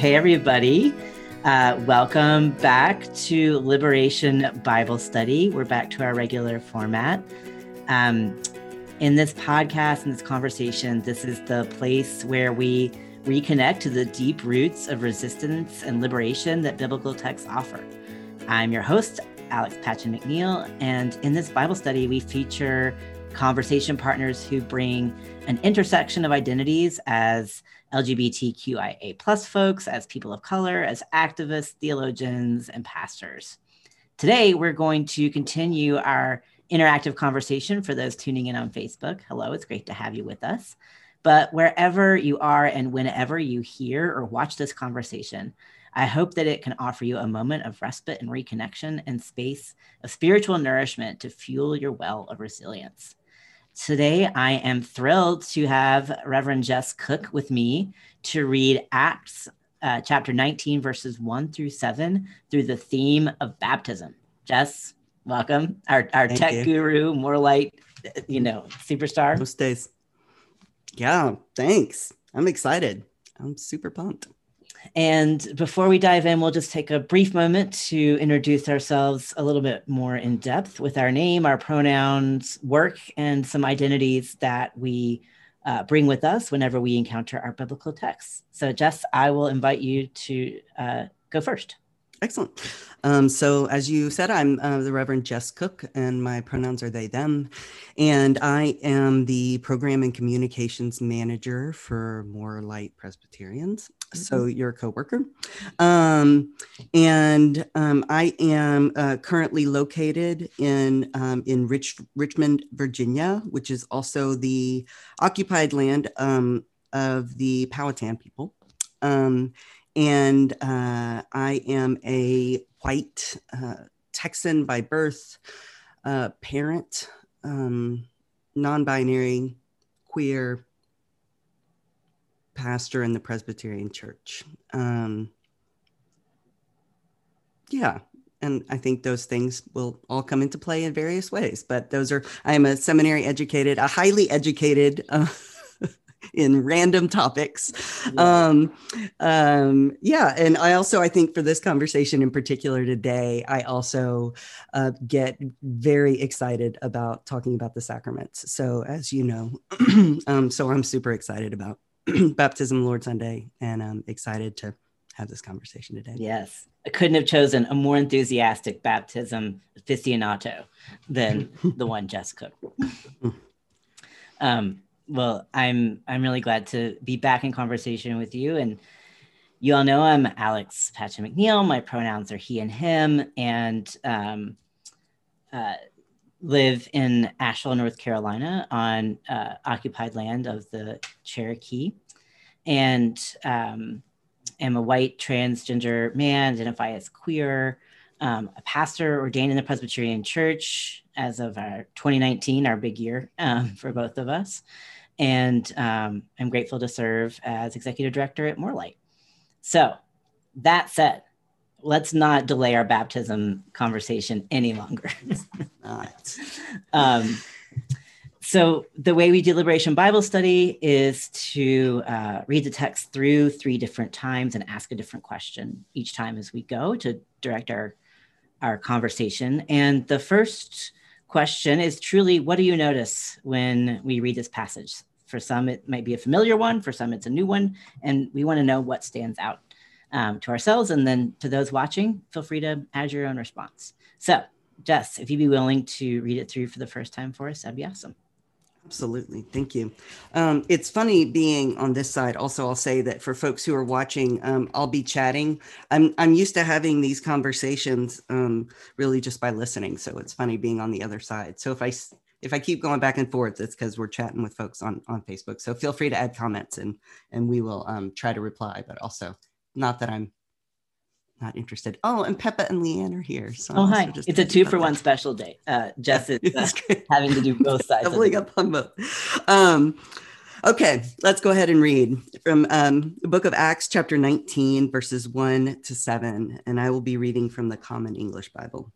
Hey, everybody. Uh, welcome back to Liberation Bible Study. We're back to our regular format. Um, in this podcast, in this conversation, this is the place where we reconnect to the deep roots of resistance and liberation that biblical texts offer. I'm your host, Alex Patchin McNeill, and in this Bible study, we feature conversation partners who bring an intersection of identities as LGBTQIA plus folks, as people of color, as activists, theologians, and pastors. Today, we're going to continue our interactive conversation for those tuning in on Facebook. Hello, it's great to have you with us. But wherever you are and whenever you hear or watch this conversation, I hope that it can offer you a moment of respite and reconnection and space of spiritual nourishment to fuel your well of resilience. Today, I am thrilled to have Reverend Jess Cook with me to read Acts uh, chapter 19, verses 1 through 7, through the theme of baptism. Jess, welcome. Our, our tech you. guru, more light, you know, superstar. Most days. Yeah, thanks. I'm excited. I'm super pumped. And before we dive in, we'll just take a brief moment to introduce ourselves a little bit more in depth with our name, our pronouns, work, and some identities that we uh, bring with us whenever we encounter our biblical texts. So, Jess, I will invite you to uh, go first. Excellent. Um, so, as you said, I'm uh, the Reverend Jess Cook, and my pronouns are they, them. And I am the Program and Communications Manager for More Light Presbyterians. Mm-hmm. So, you're a coworker. Um, and um, I am uh, currently located in, um, in Rich, Richmond, Virginia, which is also the occupied land um, of the Powhatan people. Um, and uh, I am a white uh, Texan by birth, uh, parent, um, non binary, queer, pastor in the Presbyterian Church. Um, yeah, and I think those things will all come into play in various ways. But those are, I am a seminary educated, a highly educated uh, in random topics. Yeah. Um, um, yeah, and I also I think for this conversation in particular today, I also uh, get very excited about talking about the sacraments. So as you know, um, so I'm super excited about baptism, Lord Sunday, and I'm excited to have this conversation today. Yes. I couldn't have chosen a more enthusiastic baptism aficionado than the one Jess could. Um, well, I'm I'm really glad to be back in conversation with you. And you all know I'm Alex Patchin McNeill. My pronouns are he and him, and um, uh, live in Asheville, North Carolina, on uh, occupied land of the Cherokee, and um, am a white transgender man, identify as queer. Um, a pastor ordained in the Presbyterian Church as of our 2019, our big year um, for both of us and um, I'm grateful to serve as executive director at More Light. So, that said, let's not delay our baptism conversation any longer. um, so, the way we do Liberation Bible study is to uh, read the text through three different times and ask a different question each time as we go to direct our, our conversation. And the first question is truly what do you notice when we read this passage? For some, it might be a familiar one. For some, it's a new one. And we want to know what stands out um, to ourselves. And then to those watching, feel free to add your own response. So, Jess, if you'd be willing to read it through for the first time for us, that'd be awesome. Absolutely. Thank you. Um, it's funny being on this side. Also, I'll say that for folks who are watching, um, I'll be chatting. I'm, I'm used to having these conversations um, really just by listening. So it's funny being on the other side. So if I if I keep going back and forth, it's because we're chatting with folks on on Facebook. So feel free to add comments and and we will um, try to reply. But also, not that I'm not interested. Oh, and Peppa and Leanne are here. So oh, hi. It's a two for one special day. Uh, Jess is uh, having to do both sides. Doubling up on both. Um, okay, let's go ahead and read from um, the book of Acts, chapter 19, verses 1 to 7. And I will be reading from the Common English Bible.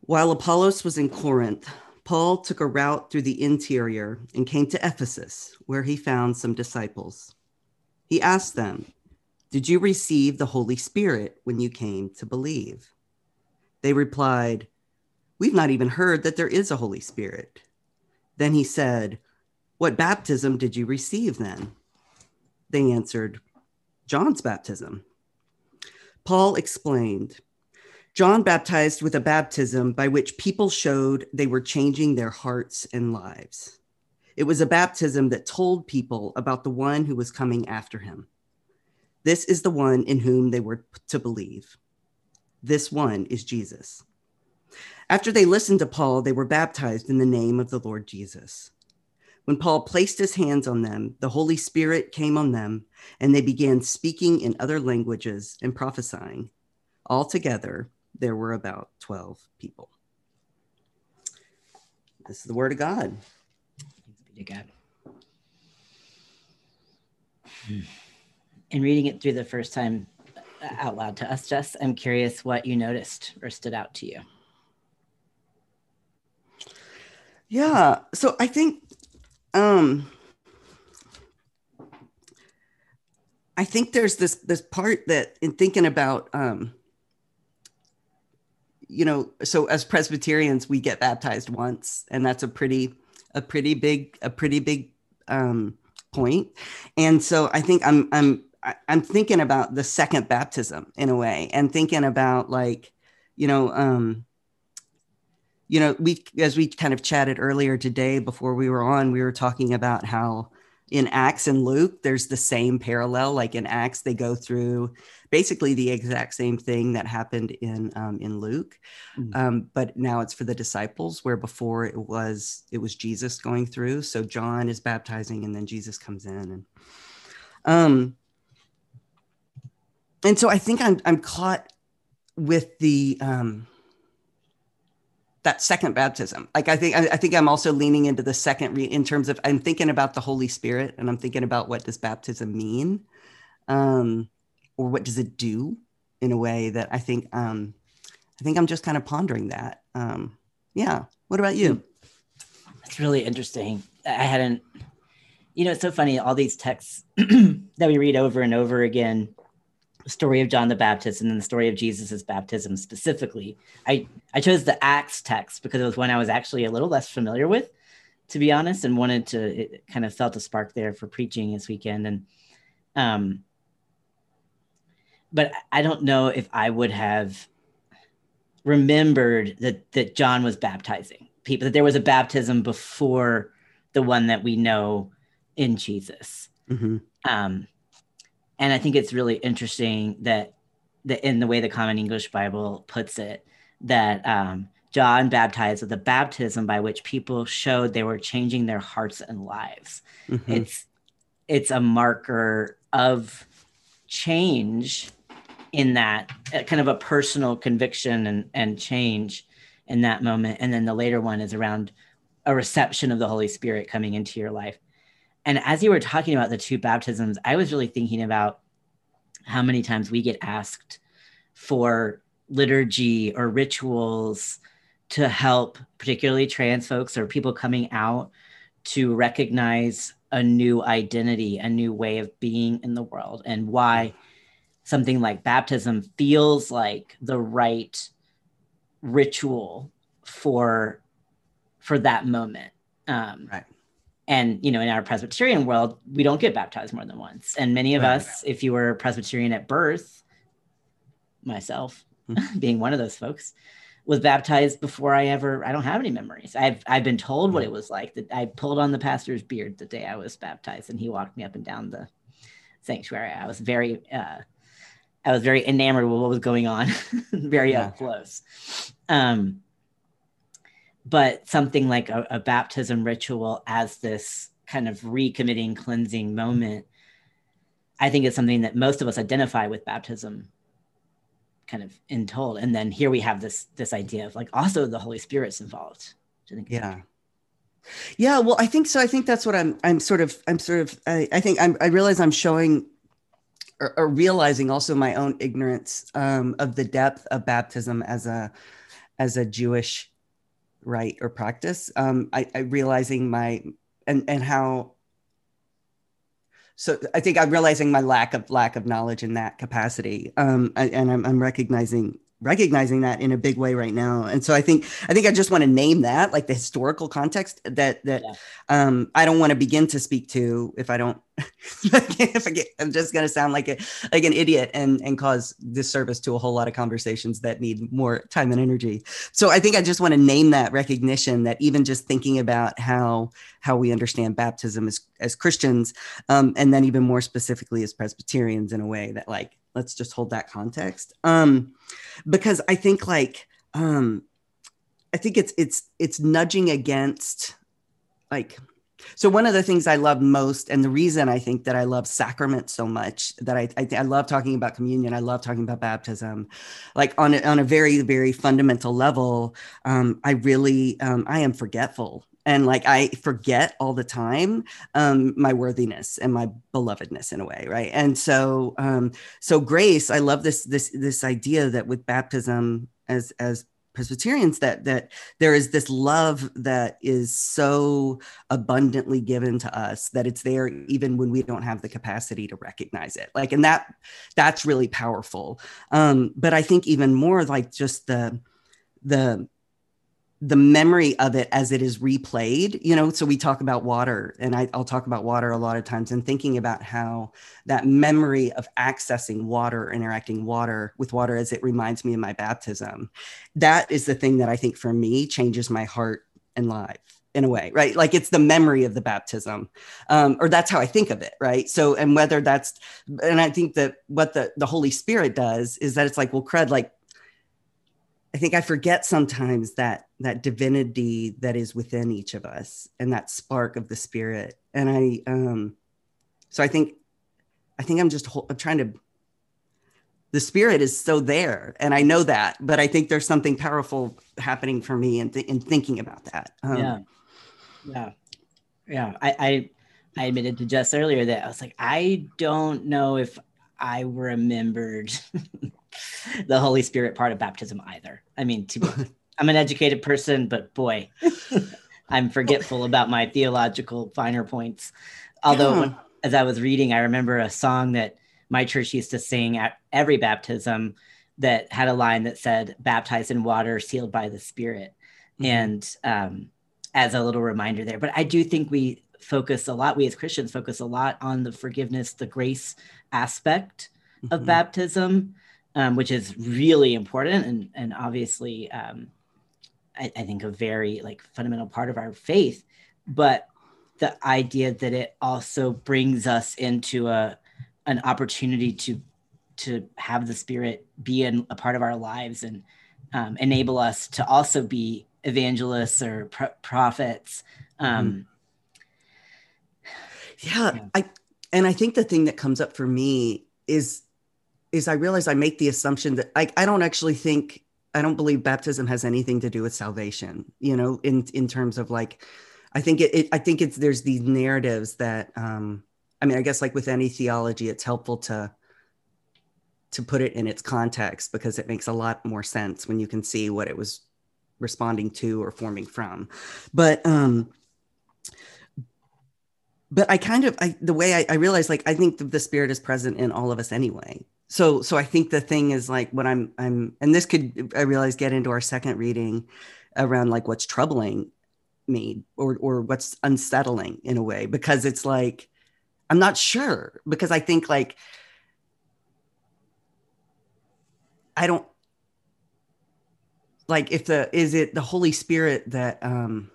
While Apollos was in Corinth, Paul took a route through the interior and came to Ephesus, where he found some disciples. He asked them, Did you receive the Holy Spirit when you came to believe? They replied, We've not even heard that there is a Holy Spirit. Then he said, What baptism did you receive then? They answered, John's baptism. Paul explained, John baptized with a baptism by which people showed they were changing their hearts and lives. It was a baptism that told people about the one who was coming after him. This is the one in whom they were to believe. This one is Jesus. After they listened to Paul, they were baptized in the name of the Lord Jesus. When Paul placed his hands on them, the Holy Spirit came on them, and they began speaking in other languages and prophesying. Altogether, there were about 12 people. This is the word of God. God. In reading it through the first time uh, out loud to us, Jess, I'm curious what you noticed or stood out to you. Yeah. So I think um I think there's this this part that in thinking about um you know, so as Presbyterians we get baptized once and that's a pretty a pretty big a pretty big um point. And so I think I'm I'm I'm thinking about the second baptism in a way and thinking about like you know um you know, we as we kind of chatted earlier today before we were on, we were talking about how in Acts and Luke, there's the same parallel. Like in Acts, they go through basically the exact same thing that happened in um, in Luke, mm-hmm. um, but now it's for the disciples, where before it was it was Jesus going through. So John is baptizing, and then Jesus comes in, and um, and so I think I'm I'm caught with the um that second baptism. Like I think I, I think I'm also leaning into the second re- in terms of I'm thinking about the Holy Spirit and I'm thinking about what does baptism mean, um, or what does it do in a way that I think um, I think I'm just kind of pondering that. Um, yeah. What about you? It's really interesting. I hadn't. You know, it's so funny. All these texts that we read over and over again story of John the Baptist and then the story of Jesus's baptism specifically. I, I chose the Acts text because it was one I was actually a little less familiar with, to be honest, and wanted to it kind of felt a spark there for preaching this weekend. And um but I don't know if I would have remembered that that John was baptizing people, that there was a baptism before the one that we know in Jesus. Mm-hmm. Um, and I think it's really interesting that that in the way the Common English Bible puts it, that um, John baptized with the baptism by which people showed they were changing their hearts and lives. Mm-hmm. It's it's a marker of change in that uh, kind of a personal conviction and, and change in that moment. And then the later one is around a reception of the Holy Spirit coming into your life. And as you were talking about the two baptisms, I was really thinking about how many times we get asked for liturgy or rituals to help, particularly trans folks or people coming out, to recognize a new identity, a new way of being in the world, and why something like baptism feels like the right ritual for for that moment. Um, right and you know in our presbyterian world we don't get baptized more than once and many of right. us if you were presbyterian at birth myself mm-hmm. being one of those folks was baptized before i ever i don't have any memories i've i've been told what it was like that i pulled on the pastor's beard the day i was baptized and he walked me up and down the sanctuary i was very uh, i was very enamored with what was going on very yeah. up close um but something like a, a baptism ritual as this kind of recommitting cleansing moment i think it's something that most of us identify with baptism kind of in told. And then here we have this this idea of like also the holy spirit's involved yeah. yeah well i think so. I think that's what i'm i'm sort of i'm sort of i, I think I'm, i realize i'm showing or, or realizing also my own ignorance um, of the depth of baptism as a as a jewish right or practice um, I, I realizing my and and how so I think I'm realizing my lack of lack of knowledge in that capacity, um, and I'm, I'm recognizing recognizing that in a big way right now and so i think i think i just want to name that like the historical context that that yeah. um i don't want to begin to speak to if i don't if I get, i'm just going to sound like a like an idiot and and cause disservice to a whole lot of conversations that need more time and energy so i think i just want to name that recognition that even just thinking about how how we understand baptism as as christians um and then even more specifically as presbyterians in a way that like let's just hold that context. Um because i think like um i think it's it's it's nudging against like so one of the things I love most, and the reason I think that I love sacrament so much, that I, I, I love talking about communion, I love talking about baptism, like on a, on a very very fundamental level, um, I really um, I am forgetful and like i forget all the time um, my worthiness and my belovedness in a way right? And so um, so grace i love this this this idea that with baptism as as presbyterians that that there is this love that is so abundantly given to us that it's there even when we don't have the capacity to recognize it. Like and that that's really powerful. Um but i think even more like just the the the memory of it as it is replayed you know so we talk about water and I, will talk about water a lot of times and thinking about how that memory of accessing water interacting water with water as it reminds me of my baptism that is the thing that i think for me changes my heart and life in a way right? Like it's the memory of the baptism um, or that's how i think of it right? So and whether that's and i think that what the the holy spirit does is that it's like well cred like I think I forget sometimes that that divinity that is within each of us and that spark of the spirit. And I, um, so I think, I think I'm just I'm trying to. The spirit is so there, and I know that, but I think there's something powerful happening for me in, th- in thinking about that. Um, yeah, yeah, yeah. I, I I admitted to Jess earlier that I was like, I don't know if I remembered the Holy Spirit part of baptism either. I mean, to, I'm an educated person, but boy, I'm forgetful about my theological finer points. Although, yeah. when, as I was reading, I remember a song that my church used to sing at every baptism that had a line that said, baptized in water, sealed by the Spirit. Mm-hmm. And um, as a little reminder there, but I do think we focus a lot, we as Christians focus a lot on the forgiveness, the grace aspect mm-hmm. of baptism um, which is really important and and obviously um, I, I, think a very like fundamental part of our faith. But the idea that it also brings us into a an opportunity to to have the spirit be in, a part of our lives and um, enable us to also be evangelists or pro- prophets. Um, yeah, yeah, I and I think the thing that comes up for me is is I realize I make the assumption that I, I don't actually think I don't believe baptism has anything to do with salvation, you know, in in terms of like I think it, it I think it's there's these narratives that um I mean I guess like with any theology it's helpful to to put it in its context because it makes a lot more sense when you can see what it was responding to or forming from. But um but I kind of I the way I, I realize like I think the, the spirit is present in all of us anyway so so i think the thing is like what i'm i'm and this could i realize get into our second reading around like what's troubling me or or what's unsettling in a way because it's like i'm not sure because i think like i don't like if the is it the holy spirit that um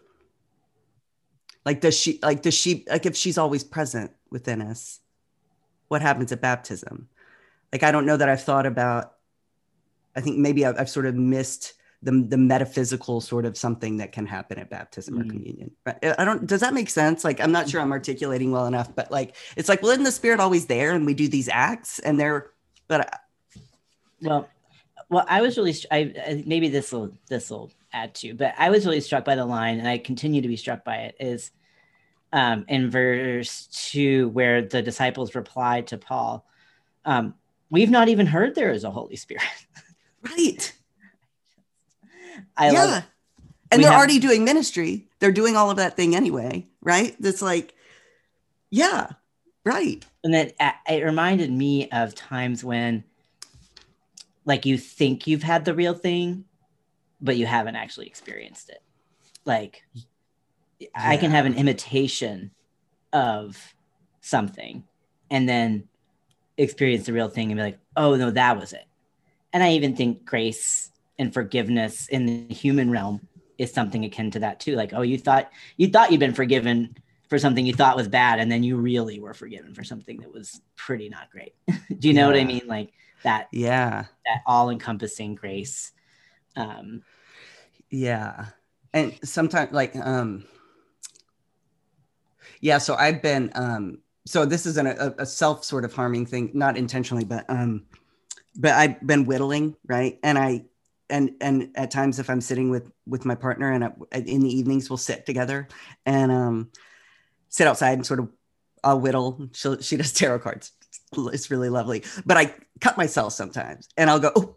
like does she like does she like if she's always present within us what happens at baptism like I don't know that I've thought about. I think maybe I've, I've sort of missed the the metaphysical sort of something that can happen at baptism mm or communion. Right? I don't. Does that make sense? Like I'm not sure I'm articulating well enough, but like it's like well, isn't the spirit always there, and we do these acts, and they're, but. I, well, well, I was really. I maybe this will this will add to, but I was really struck by the line, and I continue to be struck by it. Is um, in verse two where the disciples replied to Paul. Um, We've not even heard there is a Holy Spirit. right. I yeah. love and we they're have, already doing ministry. They're doing all of that thing anyway, right? That's like, yeah. right and then it reminded me of times when like you think you've had the real thing but you haven't actually experienced it like yeah. i can have an imitation of something and then experience the real thing and be like oh no that was it. And i even think grace and forgiveness in the human realm is something akin to that too. Like oh you thought you thought you'd been forgiven for something you thought was bad and then you really were forgiven for something that was pretty not great. Do you know yeah. what i mean? Like that yeah. that all-encompassing grace um yeah. And sometimes like um yeah so i've been um so this isn't a, a self sort of harming thing not intentionally but um but i've been whittling right? And i and and at times if i'm sitting with with my partner and I, in the evenings we'll sit together and um sit outside and sort of i'll whittle. She she does tarot cards. It's really lovely. But i cut myself sometimes and i'll go oh,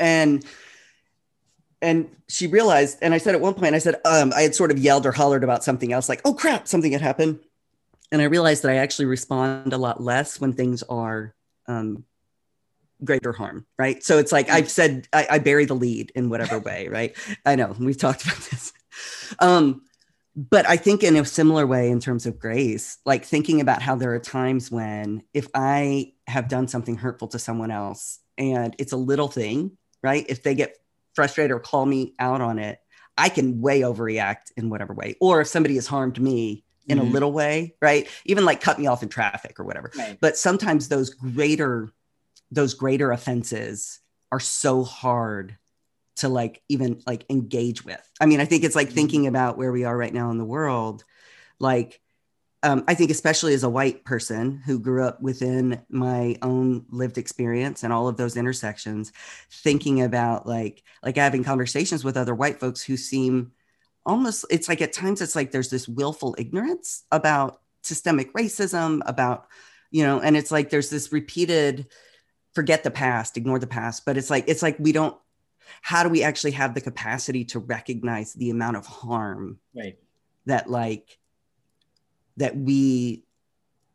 and and she realized and i said at one point i said um i had sort of yelled or hollered about something else like oh crap something had happened and i realized that i actually respond a lot less when things are um greater harm, right? So it's like I've said, I, I bury the lead in whatever way, right? I know we've talked about this. Um, but I think in a similar way, in terms of grace, like thinking about how there are times when if I have done something hurtful to someone else and it's a little thing, right? If they get frustrated or call me out on it, I can way overreact in whatever way. Or if somebody has harmed me in mm-hmm. a little way, right? Even like cut me off in traffic or whatever. Right. But sometimes those greater those greater offenses are so hard to like even like engage with. I mean, I think it's like mm-hmm. thinking about where we are right now in the world. Like, um, I think especially as a white person who grew up within my own lived experience and all of those intersections, thinking about like like having conversations with other white folks who seem almost it's like at times it's like there's this willful ignorance about systemic racism about you know and it's like there's this repeated forget the past, ignore the past. But it's like, it's like we don't, how do we actually have the capacity to recognize the amount of harm right. that like, that we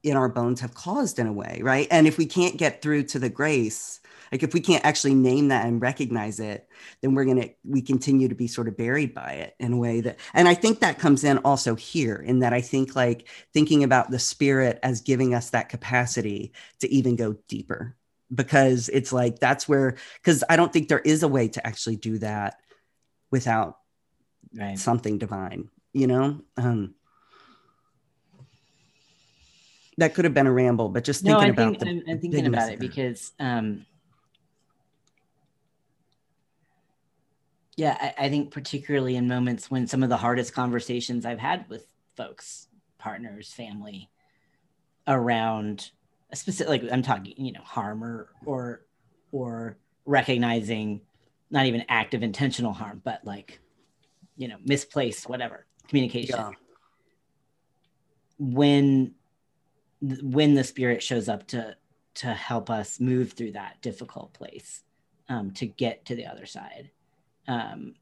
in our bones have caused in a way, right? And if we can't get through to the grace, like if we can't actually name that and recognize it, then we're gonna we continue to be sort of buried by it in a way that and I think that comes in also here in that I think like thinking about the spirit as giving us that capacity to even go deeper because it's like that's where because I don't think there is a way to actually do that without right. something divine, you know? Um that could have been a ramble, but just thinking no, about think, I'm, I'm thinking about it because um yeah, I, I think particularly in moments when some of the hardest conversations I've had with folks, partners, family around a specific like i'm talking you know harm or or or recognizing not even active intentional harm but like you know misplaced whatever communication yeah. when when the spirit shows up to to help us move through that difficult place um, to get to the other side um,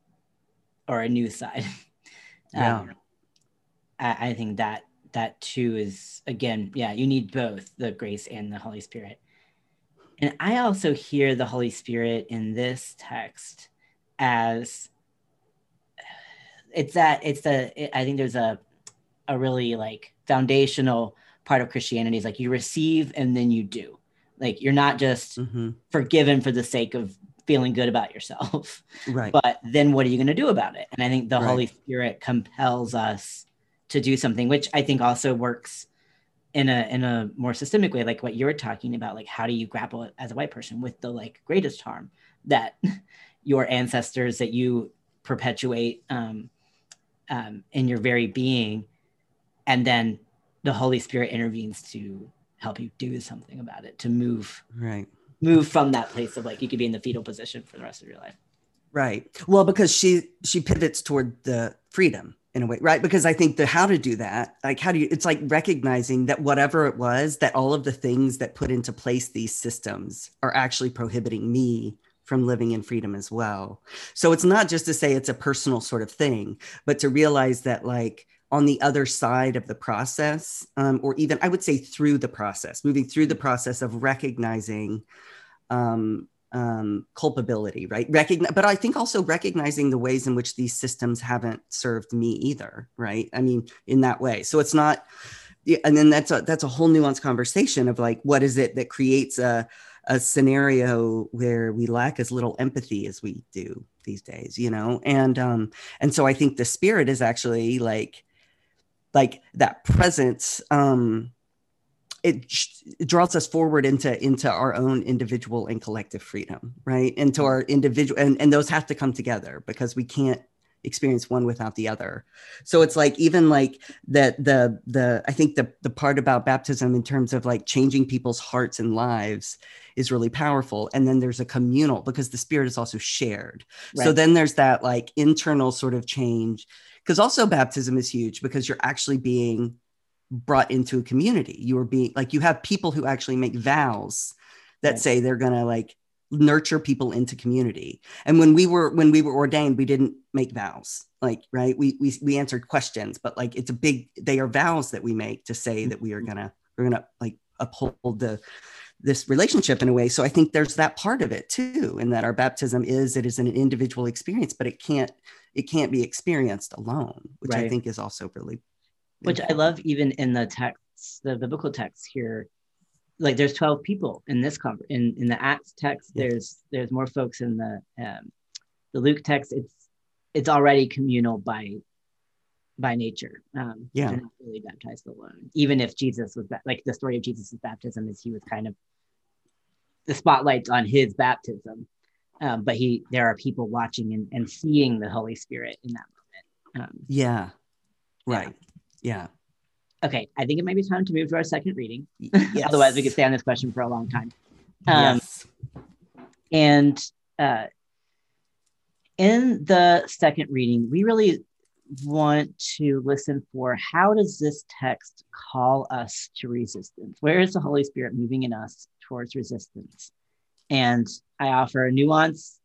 or a new side yeah. Um, I, I think that that too is again, yeah, you need both the grace and the Holy Spirit. And I also hear the Holy Spirit in this text as it's that it's the it, I think there's a a really like foundational part of Christianity is like you receive and then you do. Like you're not just mm-hmm. forgiven for the sake of feeling good about yourself. Right. But then what are you going to do about it? And I think the right. Holy Spirit compels us to do something, which I think also works in a in a more systemic way, like what you're talking about. Like, how do you grapple as a white person with the like greatest harm that your ancestors that you perpetuate um, um, in your very being, and then the Holy Spirit intervenes to help you do something about it, to move right move from that place of like you could be in the fetal position for the rest of your life. Right. Well, because she she pivots toward the freedom in a way, right? Because I think the how to do that, like how do you, it's like recognizing that whatever it was, that all of the things that put into place these systems are actually prohibiting me from living in freedom as well. So it's not just to say it's a personal sort of thing, but to realize that like on the other side of the process, um, or even I would say through the process, moving through the process of recognizing um, um, culpability, right? Recognize, but I think also recognizing the ways in which these systems haven't served me either, right? I mean, in that way. So it's not, and then that's a that's a whole nuanced conversation of like, what is it that creates a a scenario where we lack as little empathy as we do these days, you know? And um, and so I think the spirit is actually like like that presence um it, it, draws us forward into into our own individual and collective freedom right? Into our individual and, and those have to come together because we can't experience one without the other. So it's like even like that the the i think the the part about baptism in terms of like changing people's hearts and lives is really powerful. And then there's a communal because the spirit is also shared. Right. so then there's that like internal sort of change because also baptism is huge because you're actually being brought into a community you are being like you have people who actually make vows that right. say they're going to like nurture people into community and when we were when we were ordained we didn't make vows like right we we, we answered questions but like it's a big they are vows that we make to say that we are mm-hmm. gonna we're gonna like uphold the this relationship in a way so i think there's that part of it too in that our baptism is it is an individual experience but it can't it can't be experienced alone which right. i think is also really which important. i love even in the text the biblical text here. Like there's 12 people in this conver- in in the acts text. Yeah. there's there's more folks in the um the luke text. It's it's already communal by by nature. Um yeah. not really baptized alone. Even if jesus was ba- like the story of jesus' baptism is he was kind of the spotlight on his baptism um, but he there are people watching and, and seeing the holy spirit in that moment um, yeah right yeah. yeah Okay, I think it might be time to move to our second reading. Yes. Otherwise, we could stay on this question for a long time. Um, yes. And uh, in the second reading, we really want to listen for how does this text call us to resistance? Where is the Holy Spirit moving in us towards resistance? And I offer a nuance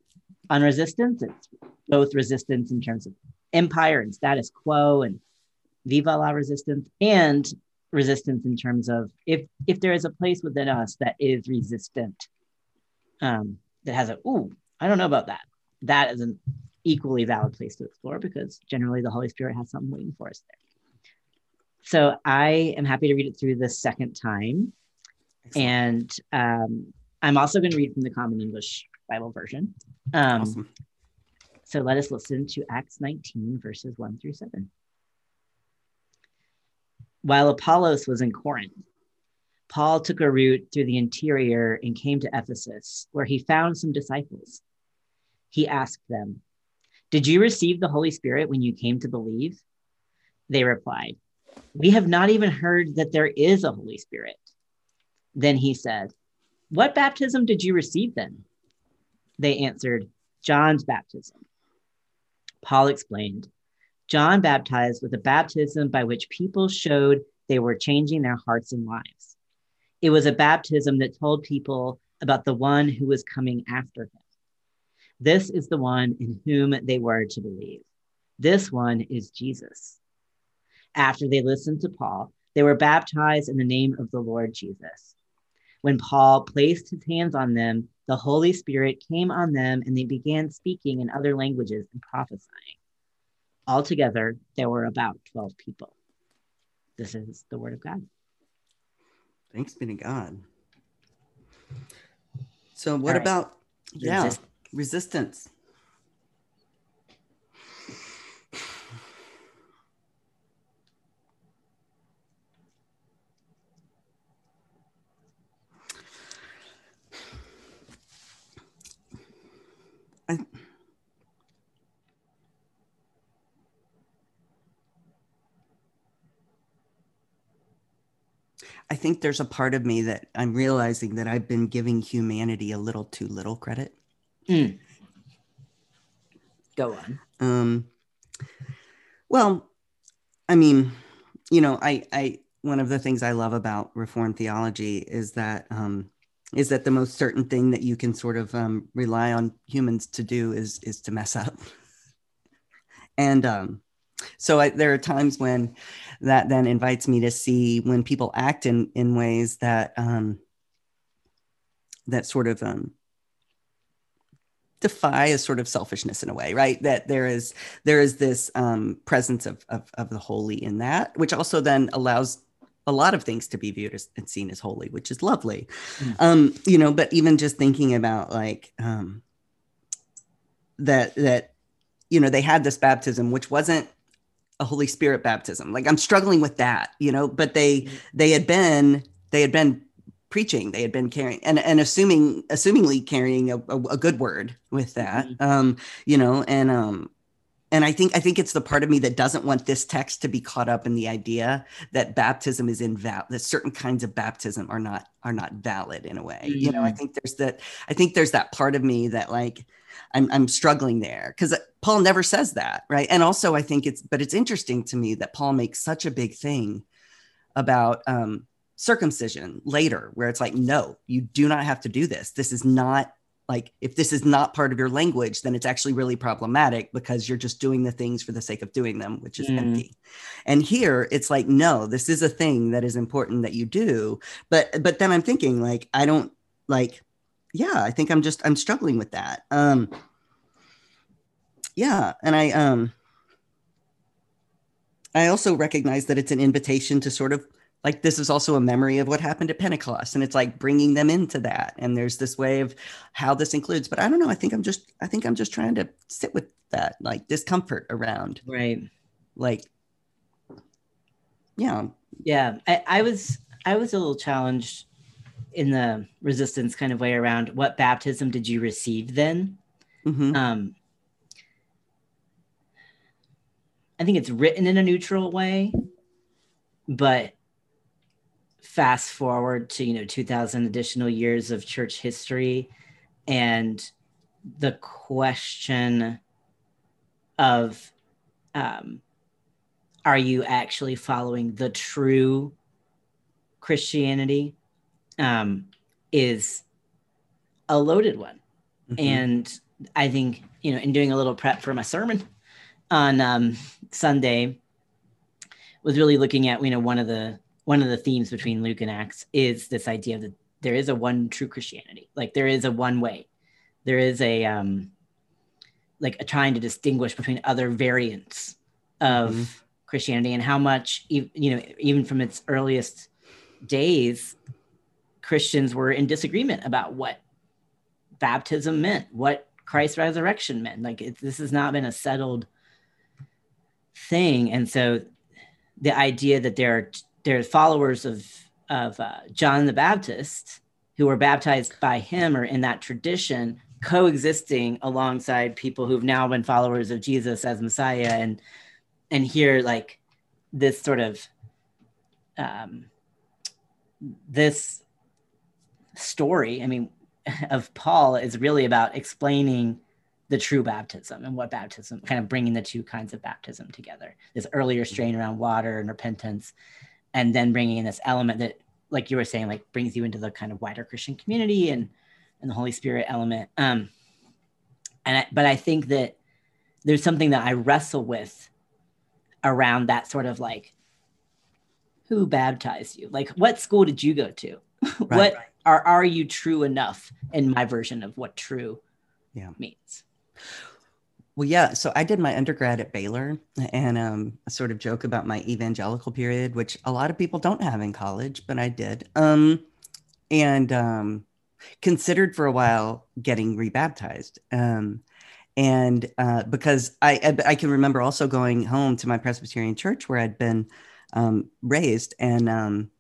on resistance. It's both resistance in terms of empire and status quo and viva la resistance and resistance in terms of if if there is a place within us that is resistant um that has a ooh i don't know about that that is an equally valid place to explore because generally the holy spirit has something waiting for us there so i am happy to read it through the second time Excellent. and um, i'm also going to read from the common english bible version um, awesome. so let us listen to acts 19 verses 1 through 7 while Apollos was in Corinth, Paul took a route through the interior and came to Ephesus, where he found some disciples. He asked them, Did you receive the Holy Spirit when you came to believe? They replied, We have not even heard that there is a Holy Spirit. Then he said, What baptism did you receive then? They answered, John's baptism. Paul explained, John baptized with a baptism by which people showed they were changing their hearts and lives. It was a baptism that told people about the one who was coming after him. This is the one in whom they were to believe. This one is Jesus. After they listened to Paul, they were baptized in the name of the Lord Jesus. When Paul placed his hands on them, the Holy Spirit came on them and they began speaking in other languages and prophesying. Altogether, there were about 12 people. This is the word of God. Thanks be to God. So, what right. about, yeah, resistance? I, I think there's a part of me that I'm realizing that I've been giving humanity a little too little credit. Mm. Go on. Um, well, I mean, you know, I, I, one of the things I love about Reformed theology is that, um, is that the most certain thing that you can sort of um, rely on humans to do is is to mess up. and um, so I, there are times when that then invites me to see when people act in in ways that um, that sort of um, defy a sort of selfishness in a way, right? That there is there is this um, presence of, of, of the holy in that, which also then allows a lot of things to be viewed as, and seen as holy, which is lovely. Mm. Um, you know, but even just thinking about like um, that that you know they had this baptism, which wasn't a Holy Spirit baptism. Like I'm struggling with that, you know, but they mm. they had been they had been preaching they had been carrying and, and assuming assumingly carrying a, a, a good word with that mm-hmm. um you know and um and i think i think it's the part of me that doesn't want this text to be caught up in the idea that baptism is invalid that certain kinds of baptism are not are not valid in a way mm-hmm. you know i mm-hmm. think there's that i think there's that part of me that like i'm, I'm struggling there because paul never says that right and also i think it's but it's interesting to me that paul makes such a big thing about um circumcision later where it's like no you do not have to do this this is not like if this is not part of your language then it's actually really problematic because you're just doing the things for the sake of doing them which is mm. empty. And here it's like no this is a thing that is important that you do. But but then i'm thinking like i don't like yeah i think i'm just i'm struggling with that. Um yeah and i um i also recognize that it's an invitation to sort of like this is also a memory of what happened at Pentecost. And it's like bringing them into that. And there's this way of how this includes, but I don't know. I think I'm just, I think I'm just trying to sit with that like discomfort around. Right. Like, yeah. Yeah. I, I was, I was a little challenged in the resistance kind of way around what baptism did you receive then? Mm-hmm. Um, I think it's written in a neutral way, but fast forward to you know 2000 additional years of church history and the question of um, are you actually following the true christianity um, is a loaded one mm-hmm. and i think you know in doing a little prep for my sermon on um, sunday was really looking at you know one of the one of the themes between Luke and Acts is this idea that there is a one true Christianity. Like there is a one way. There is a um like a trying to distinguish between other variants of mm-hmm. Christianity and how much you know even from its earliest days Christians were in disagreement about what baptism meant, what Christ's resurrection meant. Like it, this has not been a settled thing, and so the idea that there are there's followers of of uh, John the Baptist who were baptized by him or in that tradition coexisting alongside people who've now been followers of Jesus as Messiah and and here like this sort of um, this story I mean of Paul is really about explaining the true baptism and what baptism kind of bringing the two kinds of baptism together. This earlier strain around water and repentance and then bringing in this element that like you were saying like brings you into the kind of wider christian community and and the holy spirit element. Um and I, but i think that there's something that i wrestle with around that sort of like who baptized you? Like what school did you go to? Right, what are are you true enough in my version of what true yeah. means well, yeah. So I did my undergrad at Baylor and um, a sort of joke about my evangelical period, which a lot of people don't have in college, but I did. Um, and um, considered for a while getting rebaptized. Um, and uh, because I, I can remember also going home to my Presbyterian church where I'd been um, raised and um,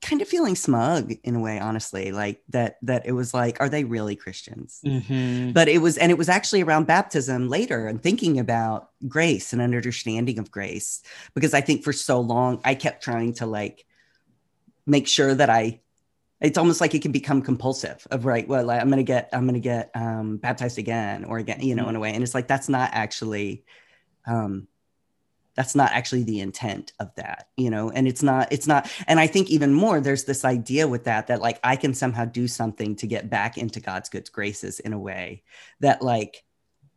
kind of feeling smug in a way honestly like that that it was like are they really christians mm-hmm. but it was and it was actually around baptism later and thinking about grace and understanding of grace because i think for so long i kept trying to like make sure that i it's almost like it can become compulsive of right well like, i'm gonna get i'm gonna get um, baptized again or again you know mm-hmm. in a way and it's like that's not actually um, that's not actually the intent of that you know and it's not it's not and i think even more there's this idea with that that like i can somehow do something to get back into god's good graces in a way that like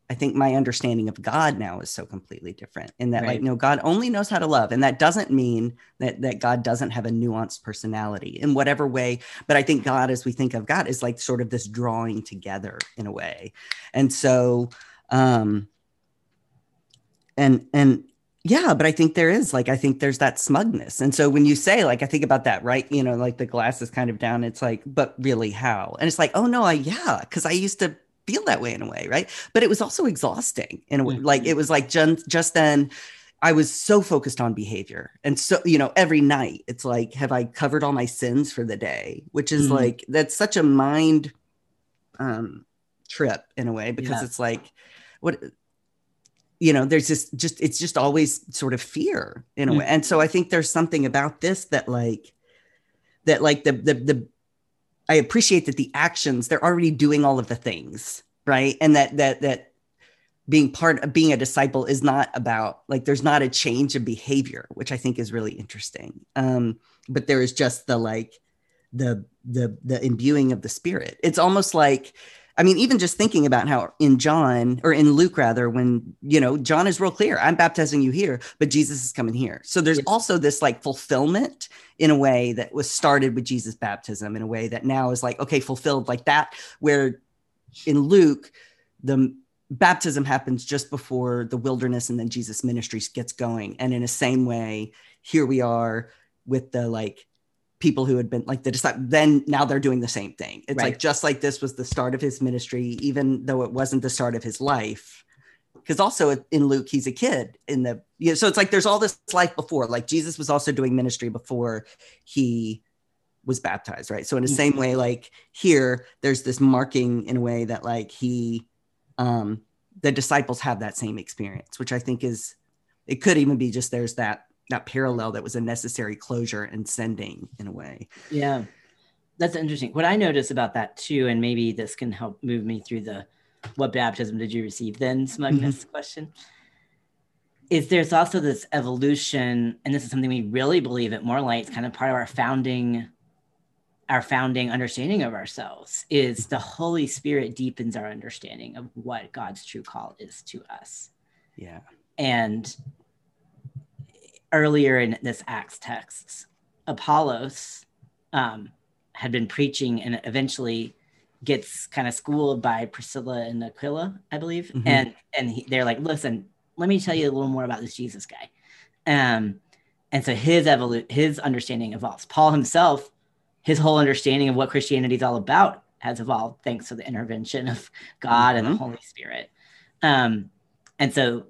I think my understanding of God now is so completely different in that, Right. like, no, God only knows how to love. And that doesn't mean that, that God doesn't have a nuanced personality in whatever way. But I think God, as we think of God, is like sort of this drawing together in a way. And so, um, and, and, yeah, but I think there is like I think there's that smugness. And so when you say like I think about that, right? You know, like the glass is kind of down, it's like, but really how? And it's like, oh no, I yeah, because I used to feel that way in a way, right? But it was also exhausting in a way. Like it was like just just then I was so focused on behavior. And so, you know, every night it's like, have I covered all my sins for the day? Which is Mhm. like that's such a mind um trip in a way because Yeah. it's like what you know there's just just it's just always sort of fear in a way. And so i think there's something about this that like that like the the the i appreciate that the actions they're already doing all of the things right? And that that that being part of being a disciple is not about like there's not a change of behavior which i think is really interesting. Um but there is just the like the the the imbuing of the spirit. It's almost like I mean, even just thinking about how in John or in Luke, rather, when you know, John is real clear, I'm baptizing you here, but Jesus is coming here. So there's Yeah. also this like fulfillment in a way that was started with Jesus' baptism, in a way that now is like, okay, fulfilled like that, where in Luke, the baptism happens just before the wilderness and then Jesus' ministry gets going. And in the same way, here we are with the like people who had been like the disciple then now they're doing the same thing. It's Right. like just like this was the start of his ministry even though it wasn't the start of his life because also in luke he's a kid in the you know, so it's like there's all this life before like jesus was also doing ministry before he was baptized right? So in the same way like here there's this marking in a way that like he um the disciples have that same experience which i think is it could even be just there's that that parallel that was a necessary closure and sending in a way Yeah. That's interesting. What I notice about that too, and maybe this can help move me through the what baptism did you receive then smugness mm-hmm. question, is there's also this evolution, and this is something we really believe at More Light, it's kind of part of our founding our founding understanding of ourselves is the Holy Spirit deepens our understanding of what God's true call is to us. yeah And earlier in this Acts text, Apollos um, had been preaching and eventually gets kind of schooled by Priscilla and Aquila, I believe. Mhm. And and he, they're like, listen, let me tell you a little more about this Jesus guy. Um, and so his evolu- his understanding evolves. Paul himself, his whole understanding of what Christianity is all about has evolved thanks to the intervention of God and the Mhm. Holy Spirit. Um, and so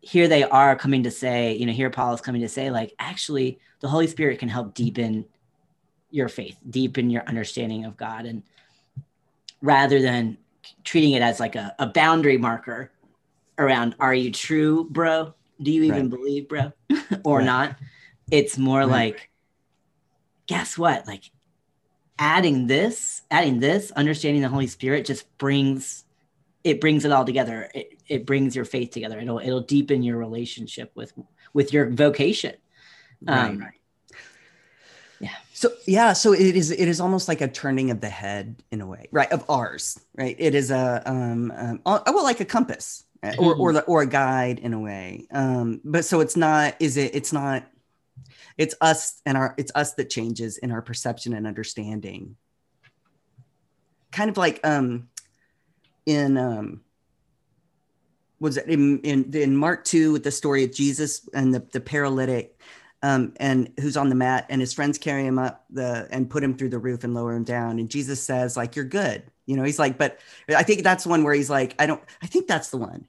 here they are coming to say, you know, here Paul is coming to say, like, actually, the Holy Spirit can help deepen your faith, deepen your understanding of God. And rather than treating it as like a, a boundary marker around, are you true, bro? Do you even Right. believe, bro? or Right. not? It's more Right. like, guess what? Like, adding this, adding this, understanding the Holy Spirit just brings it brings it all together. It, it brings your faith together. It'll it'll deepen your relationship with with your vocation. Um, so yeah so it is it is almost like a turning of the head in a way right of ours right? It is a um, um well like a compass or or, the, or a guide in a way. Um but so it's not is it it's not it's us and our it's us that changes in our perception and understanding. Kind of like um in um was it in in, in mark 2 with the story of jesus and the, the paralytic um, and who's on the mat and his friends carry him up the and put him through the roof and lower him down. And jesus says like you're good. You know he's like but i think that's one where he's like i don't i think that's the one.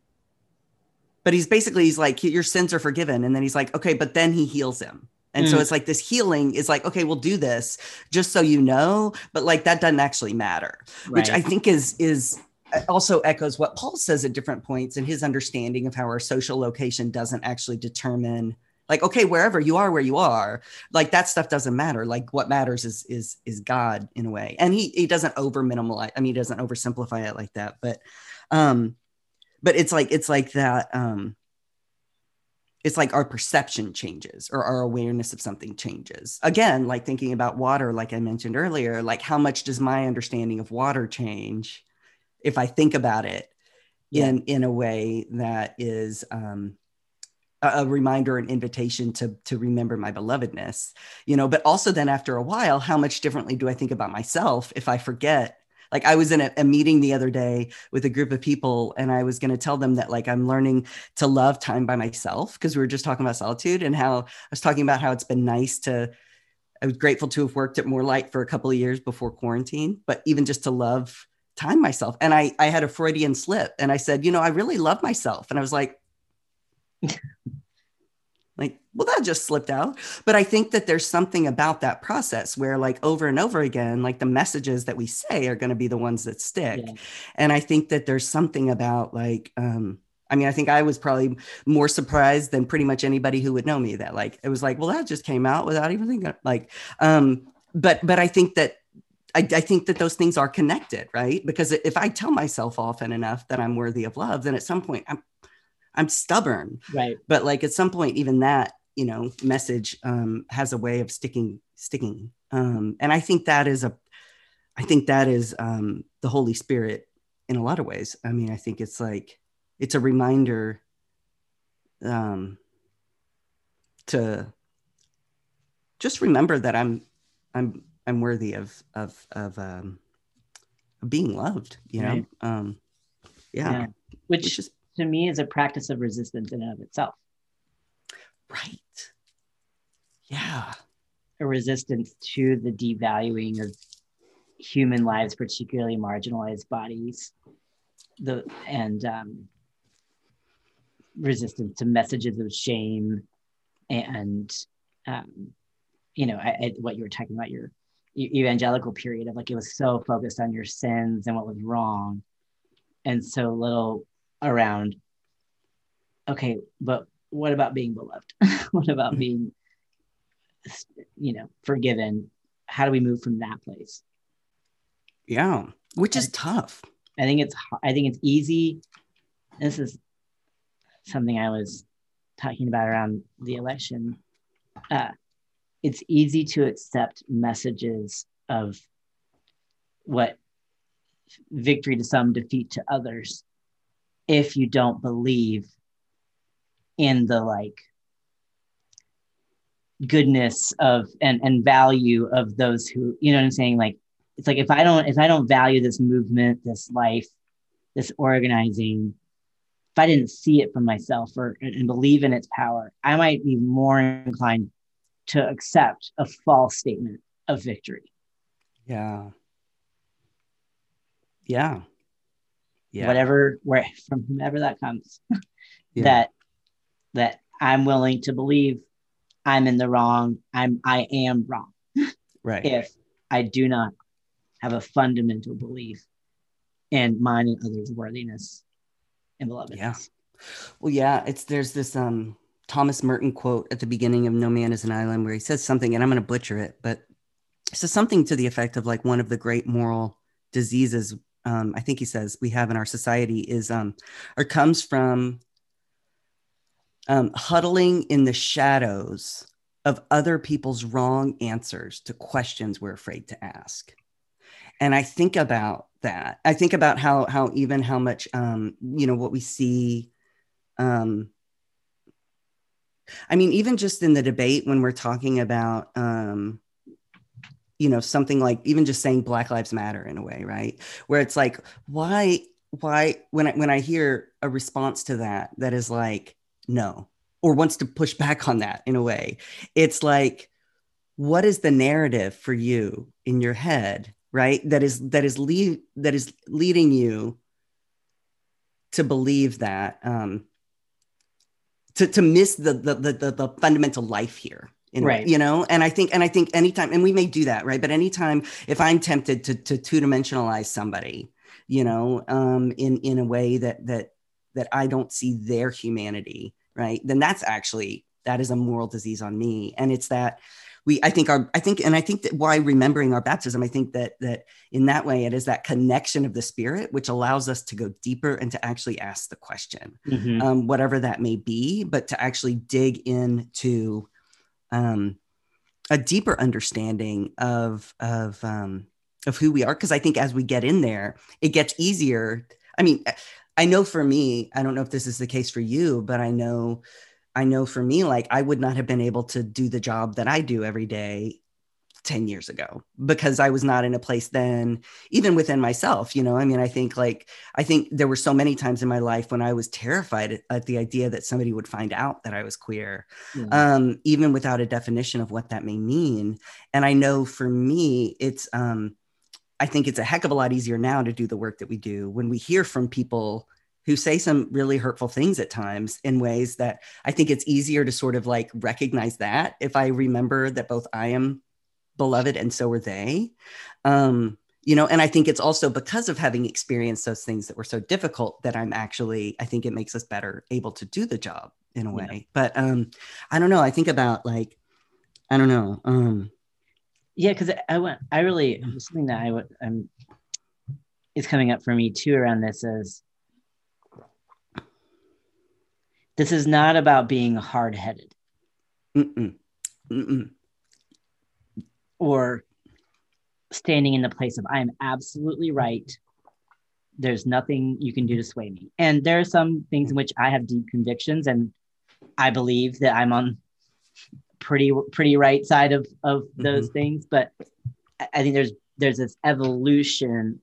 But he's basically he's like your sins are forgiven. And then he's like okay but then he heals him. And so Mm. it's like this healing is like okay we'll do this just so you know. But like that doesn't actually matter which i think is is also echoes what paul says at different points in his understanding of how our social location doesn't actually determine like okay wherever you are where you are like that stuff doesn't matter. Like what matters is is is god in a way. And he he doesn't over minimalize i mean he doesn't oversimplify it like that but um but it's like it's like that um it's like our perception changes or our awareness of something changes. Again like thinking about water like i mentioned earlier like how much does my understanding of water change if i think about it in in a way that is um a reminder an invitation to to remember my belovedness you know but also then after a while how much differently do i think about myself if i forget? Like i was in a, a meeting the other day with a group of people and i was going to tell them that like i'm learning to love time by myself because we were just talking about solitude and how i was talking about how it's been nice to i was grateful to have worked at more light for a couple of years before quarantine but even just to love time myself and i i had a freudian slip and i said you know i really love myself and i was like like well that just slipped out but i think that there's something about that process where like over and over again like the messages that we say are going to be the ones that stick yeah. and i think that there's something about like um I mean, I think I was probably more surprised than pretty much anybody who would know me that like it was like, well, that just came out without even thinking like um but but I think that I, I, think that those things are connected, right? Because if I tell myself often enough that I'm worthy of love, then at some point I'm I'm stubborn. Right. But like at some point, even that, you know, message um, has a way of sticking, sticking. Um, and I think that is a, I think that is um, the Holy Spirit in a lot of ways. I mean, I think it's like, it's a reminder um, to just remember that I'm, I'm, I'm worthy of, of, of, um, being loved, you know? Right. Um, yeah. yeah. Which, Which is to me is a practice of resistance in and of itself. Right. Yeah. A resistance to the devaluing of human lives, particularly marginalized bodies, the and um, resistance to messages of shame and um, you know I, I, what you were talking about your evangelical period of like it was so focused on your sins and what was wrong and so little around okay but what about being beloved? What about being you know forgiven? How do we move from that place? Yeah which is tough. I think it's i think it's easy. This is something i was talking about around the election. Uh, it's easy to accept messages of what victory to some defeat to others if you don't believe in the like goodness of and and value of those who you know what i'm saying? Like it's like if i don't if i don't value this movement this life this organizing if i didn't see it for myself or and believe in its power i might be more inclined to accept a false statement of victory. Yeah. Yeah. Yeah. whatever where from whomever that comes yeah. that that i'm willing to believe i'm in the wrong i'm i am wrong. Right. If i do not have a fundamental belief in mine and others worthiness and belovedness. Yeah. Well yeah it's there's this um thomas merton quote at the beginning of no man is an island where he says something and i'm going to butcher it but says something to the effect of like one of the great moral diseases um, I think he says we have in our society is um, or comes from um, huddling in the shadows of other people's wrong answers to questions we're afraid to ask. And I think about that. I think about how how even how much um, you know what we see. Um, I mean, even just in the debate when we're talking about um, you know something like even just saying black lives matter in a way right? Where it's like why why when I, when I hear a response to that that is like no or wants to push back on that in a way it's like what is the narrative for you in your head right? That is that is lead that is leading you to believe that um to to miss the the the, the fundamental life here in, right. you know? And i think and i think anytime and we may do that right? But anytime if i'm tempted to to two-dimensionalize somebody you know um in in a way that that that i don't see their humanity right? Then that's actually that is a moral disease on me. And it's that we i think our i think and i think that why remembering our baptism i think that that in that way it is that connection of the spirit which allows us to go deeper and to actually ask the question mm-hmm. um, whatever that may be but to actually dig into um, a deeper understanding of of um, of who we are because I think as we get in there, it gets easier. I mean, I know for me, I don't know if this is the case for you, but I know I know for me, like I would not have been able to do the job that I do every day 10 years ago because I was not in a place then, even within myself. You know, I mean, I think like, I think there were so many times in my life when I was terrified at, the idea that somebody would find out that I was queer, mm-hmm. um, even without a definition of what that may mean. And I know for me, it's, um, I think it's a heck of a lot easier now to do the work that we do when we hear from people who say some really hurtful things at times in ways that I think it's easier to sort of like recognize that if I remember that both I am beloved and so are they. Um you know and i think it's also because of having experienced those things that were so difficult that i'm actually i think it makes us better able to do the job in a way. Yeah. but um i don't know i think about like i don't know um. Yeah because i went i really something that i would i'm is coming up for me too around this is this is not about being hard-headed Mm-mm. Mm-mm or standing in the place of I am absolutely right. There's nothing you can do to sway me. And there are some things in which I have deep convictions and I believe that I'm on pretty pretty right side of of those mm-hmm. things. But I think there's there's this evolution,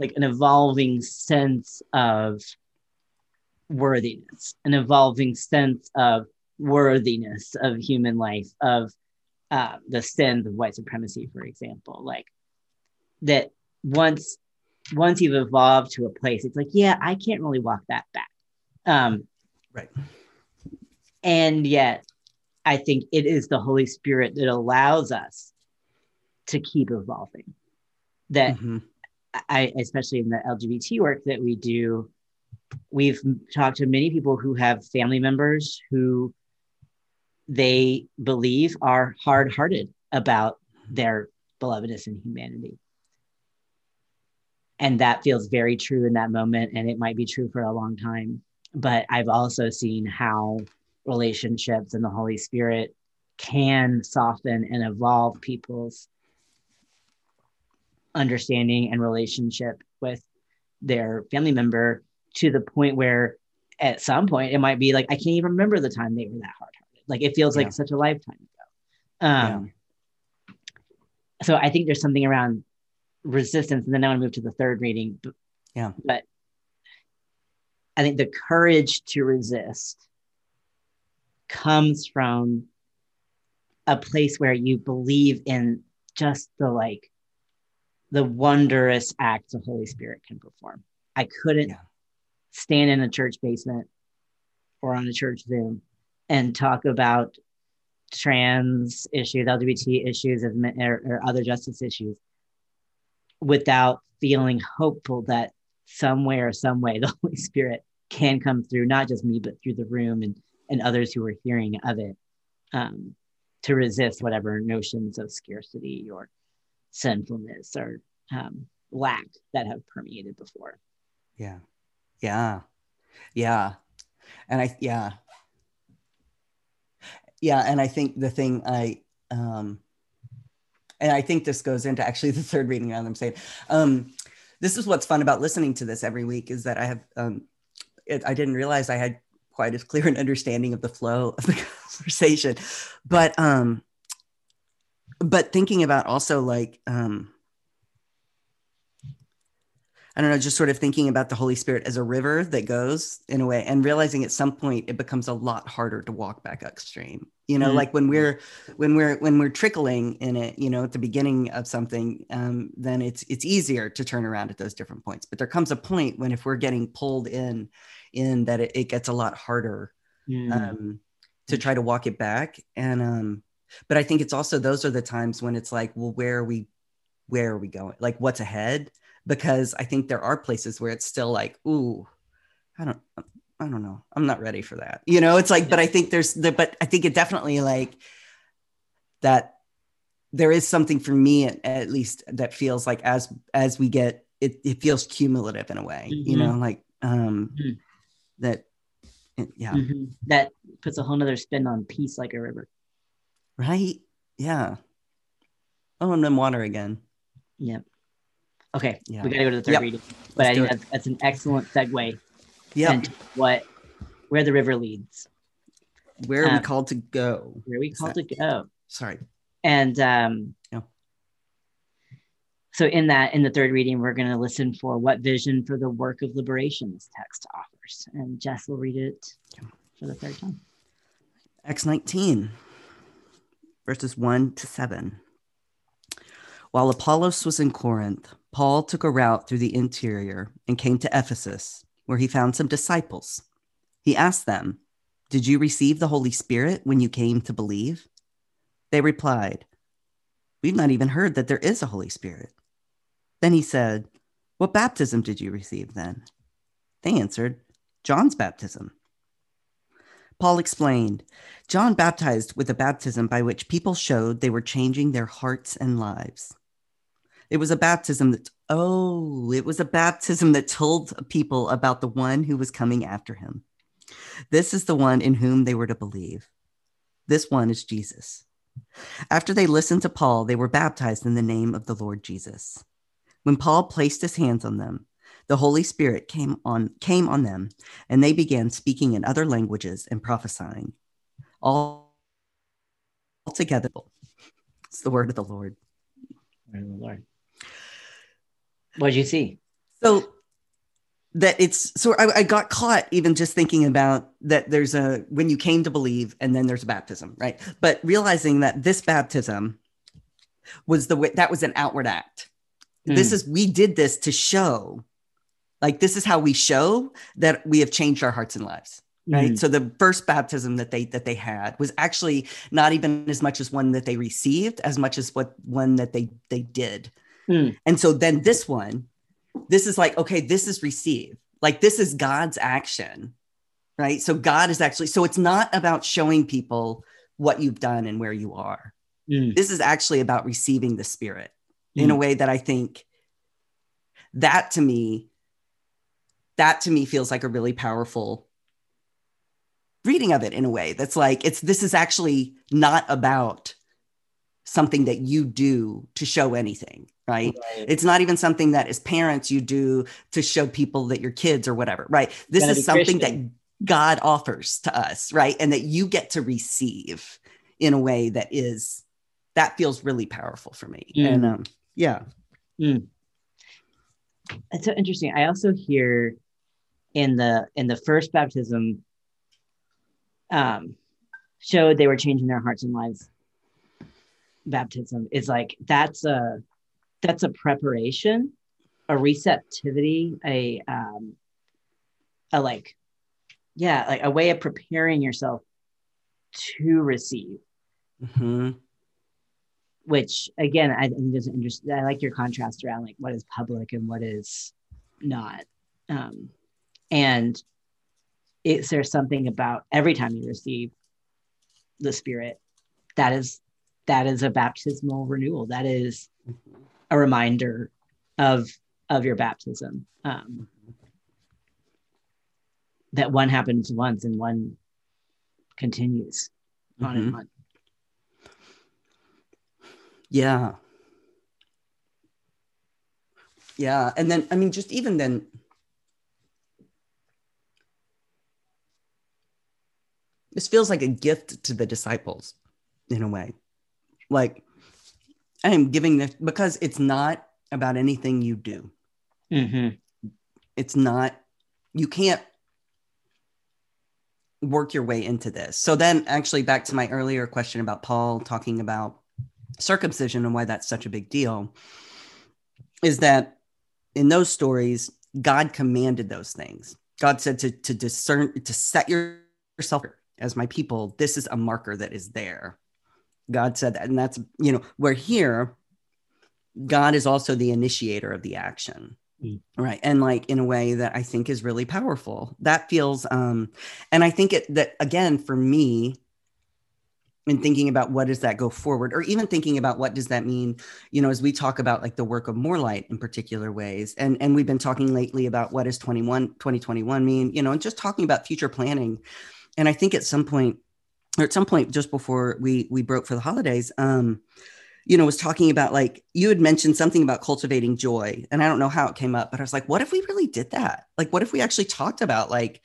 like an evolving sense of worthiness, an evolving sense of worthiness of human life, of uh, the sins of white supremacy, for example, like that once once you've evolved to a place, it's like, yeah, I can't really walk that back. Um, right. And yet, I think it is the Holy Spirit that allows us to keep evolving. That mm-hmm. I, especially in the LGBT work that we do, we've talked to many people who have family members who they believe are hard hearted about their belovedness and humanity. And that feels very true in that moment. And it might be true for a long time. But I've also seen how relationships and the Holy Spirit can soften and evolve people's understanding and relationship with their family member to the point where at some point it might be like, I can't even remember the time they were that hard like it feels yeah. like such a lifetime ago. Um, yeah. So I think there's something around resistance, and then I want to move to the third reading. Yeah. But I think the courage to resist comes from a place where you believe in just the like the wondrous acts the Holy Spirit can perform. I couldn't yeah. Stand in a church basement or on a church Zoom and talk about trans issues, LGBT issues, or, or other justice issues without feeling hopeful that somewhere, or some way, the Holy Spirit can come through, not just me, but through the room and, and others who are hearing of it um, to resist whatever notions of scarcity or sinfulness or um, lack that have permeated before. Yeah. Yeah. Yeah. And I, yeah, yeah and i think the thing i um and i think this goes into actually the third reading i'm saying um this is what's fun about listening to this every week is that i have um it, i didn't realize i had quite as clear an understanding of the flow of the conversation but um but thinking about also like um I don't know, just sort of thinking about the Holy Spirit as a river that goes in a way and realizing at some point it becomes a lot harder to walk back upstream. You know, mm-hmm. like when we're when we're when we're trickling in it, you know, at the beginning of something, um, then it's it's easier to turn around at those different points. But there comes a point when if we're getting pulled in, in that it, it gets a lot harder mm-hmm. um, to try to walk it back. And um, but I think it's also those are the times when it's like, well, where are we where are we going? Like what's ahead? Because I think there are places where it's still like, ooh, I don't, I don't know. I'm not ready for that. You know, it's like, yeah. but I think there's the, but I think it definitely like that there is something for me at, at least that feels like as, as we get, it, it feels cumulative in a way, mm-hmm. you know, like, um, mm-hmm. that, yeah. Mm-hmm. That puts a whole nother spin on peace like a river. Right. Yeah. Oh, and then water again. Yep. Okay, yeah. we got to go to the third yep. reading. But Let's I think that's, that's, an excellent segue Yeah. what where the river leads, Where are we Um, called to go? where we Is called that- to go. Sorry. And um, Yeah. so, in that, in the third reading, we're going to listen for what vision for the work of liberation this text offers. And Jess will read it for the third time. Acts 19, verses 1 to 7. While Apollos was in Corinth, Paul took a route through the interior and came to Ephesus, where he found some disciples. He asked them, Did you receive the Holy Spirit when you came to believe? They replied, We've not even heard that there is a Holy Spirit. Then he said, What baptism did you receive then? They answered, John's baptism. Paul explained, John baptized with a baptism by which people showed they were changing their hearts and lives. It was a baptism that, oh, it was a baptism that told people about the one who was coming after him. This is the one in whom they were to believe. This one is Jesus. After they listened to Paul, they were baptized in the name of the Lord Jesus. When Paul placed his hands on them, the Holy Spirit came on came on them, and they began speaking in other languages and prophesying. All together, it's the word of the Lord. Lord. What did you see? So that it's so I, I got caught even just thinking about that there's a when you came to believe and then there's a baptism, right? But realizing that this baptism was the way that was an outward act. This Mm. is we did this to show like this is how we show that we have changed our hearts and lives right Mm. so the first baptism that they that they had was actually not even as much as one that they received as much as what one that they they did Mm. and so then this one this is like okay this is receive like this is god's action right so god is actually so it's not about showing people what you've done and where you are Mm. this is actually about receiving the spirit in a Mm. way that i think that to me that to me feels like a really powerful reading of it in a way that's like it's this is actually not about something that you do to show anything right Right. it's not even something that as parents you do to show people that your kids or whatever right this is something Christian. that god offers to us right and that you get to receive in a way that is that feels really powerful for me and Mm. um yeah It's so interesting. I also hear in the in the first baptism um showed they were changing their hearts and lives. Baptism is like that's a that's a preparation, a receptivity, a um a like yeah, like a way of preparing yourself to receive Mm-hmm. which again I think is interesting. I like your contrast around like what is public and what is not. Um, and is there something about every time you receive the Spirit that is that is a baptismal renewal. That is a reminder of of your baptism. Um, that one happens once and one continues on Mhm. and on. Yeah. Yeah. And then, I mean, just even then, this feels like a gift to the disciples in a way. Like, I am giving this because it's not about anything you do. Mhm. It's not, you can't work your way into this. So then, actually, back to my earlier question about Paul talking about circumcision and why that's such a big deal is that in those stories, God commanded those things. God said to, to discern, to set yourself as my people, this is a marker that is there. God said that. And that's, you know, we're here, God is also the initiator of the action. Mm. Right. And like in a way that I think is really powerful. That feels, um, and I think it that again, for me, in thinking about what does that go forward or even thinking about what does that mean you know as we talk about like the work of more light in particular ways and and we've been talking lately about what does 21 2021 mean you know and just talking about future planning and i think at some point or at some point just before we we broke for the holidays um you know, was talking about like you had mentioned something about cultivating joy, and I don't know how it came up, but I was like, what if we really did that? Like, what if we actually talked about like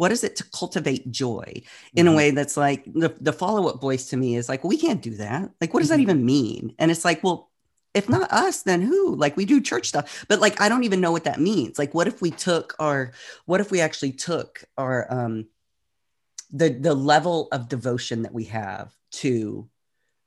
what is it to cultivate joy in mm-hmm. a way that's like the, the follow-up voice to me is like well, we can't do that like what does mm-hmm. that even mean and it's like well if not us then who like we do church stuff but like i don't even know what that means like what if we took our what if we actually took our um the the level of devotion that we have to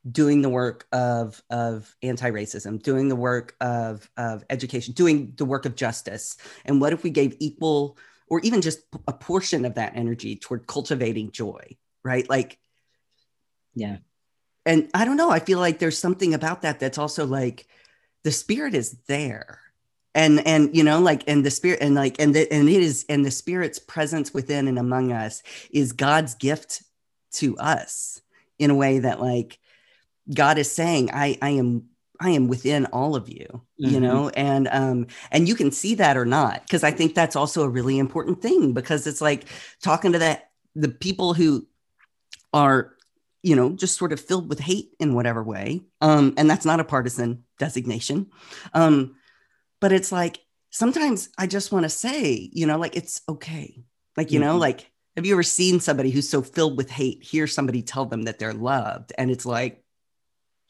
doing the work of of anti-racism doing the work of of education doing the work of justice and what if we gave equal or even just a portion of that energy toward cultivating joy, right? Like, yeah. And I don't know, I feel like there's something about that that's also like the spirit is there. And and you know like and the spirit and like and the, and it is and the spirit's presence within and among us is God's gift to us in a way that like God is saying I I am I am within all of you, mm-hmm. you know, and um, and you can see that or not, because I think that's also a really important thing because it's like talking to that the people who are, you know, just sort of filled with hate in whatever way. Um, and that's not a partisan designation. Um, but it's like sometimes I just want to say, you know, like it's okay. Like, you mm-hmm. know, like have you ever seen somebody who's so filled with hate hear somebody tell them that they're loved? And it's like,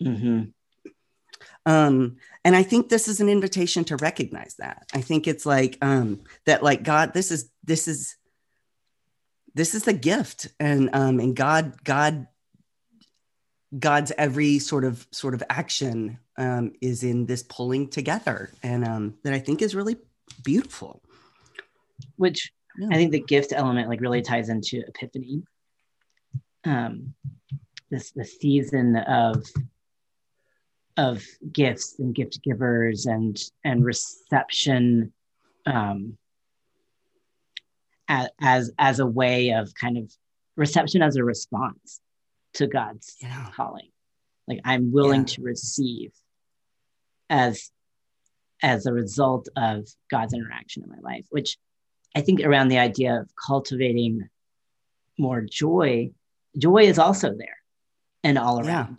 mm-hmm um and i think this is an invitation to recognize that i think it's like um that like god this is this is this is the gift and um and god god god's every sort of sort of action um is in this pulling together and um that i think is really beautiful which yeah. i think the gift element like really ties into epiphany um this the season of of gifts and gift givers and and reception um, as as a way of kind of reception as a response to God's yeah. calling. Like I'm willing yeah. to receive as as a result of God's interaction in my life, which I think around the idea of cultivating more joy, joy is also there and all around.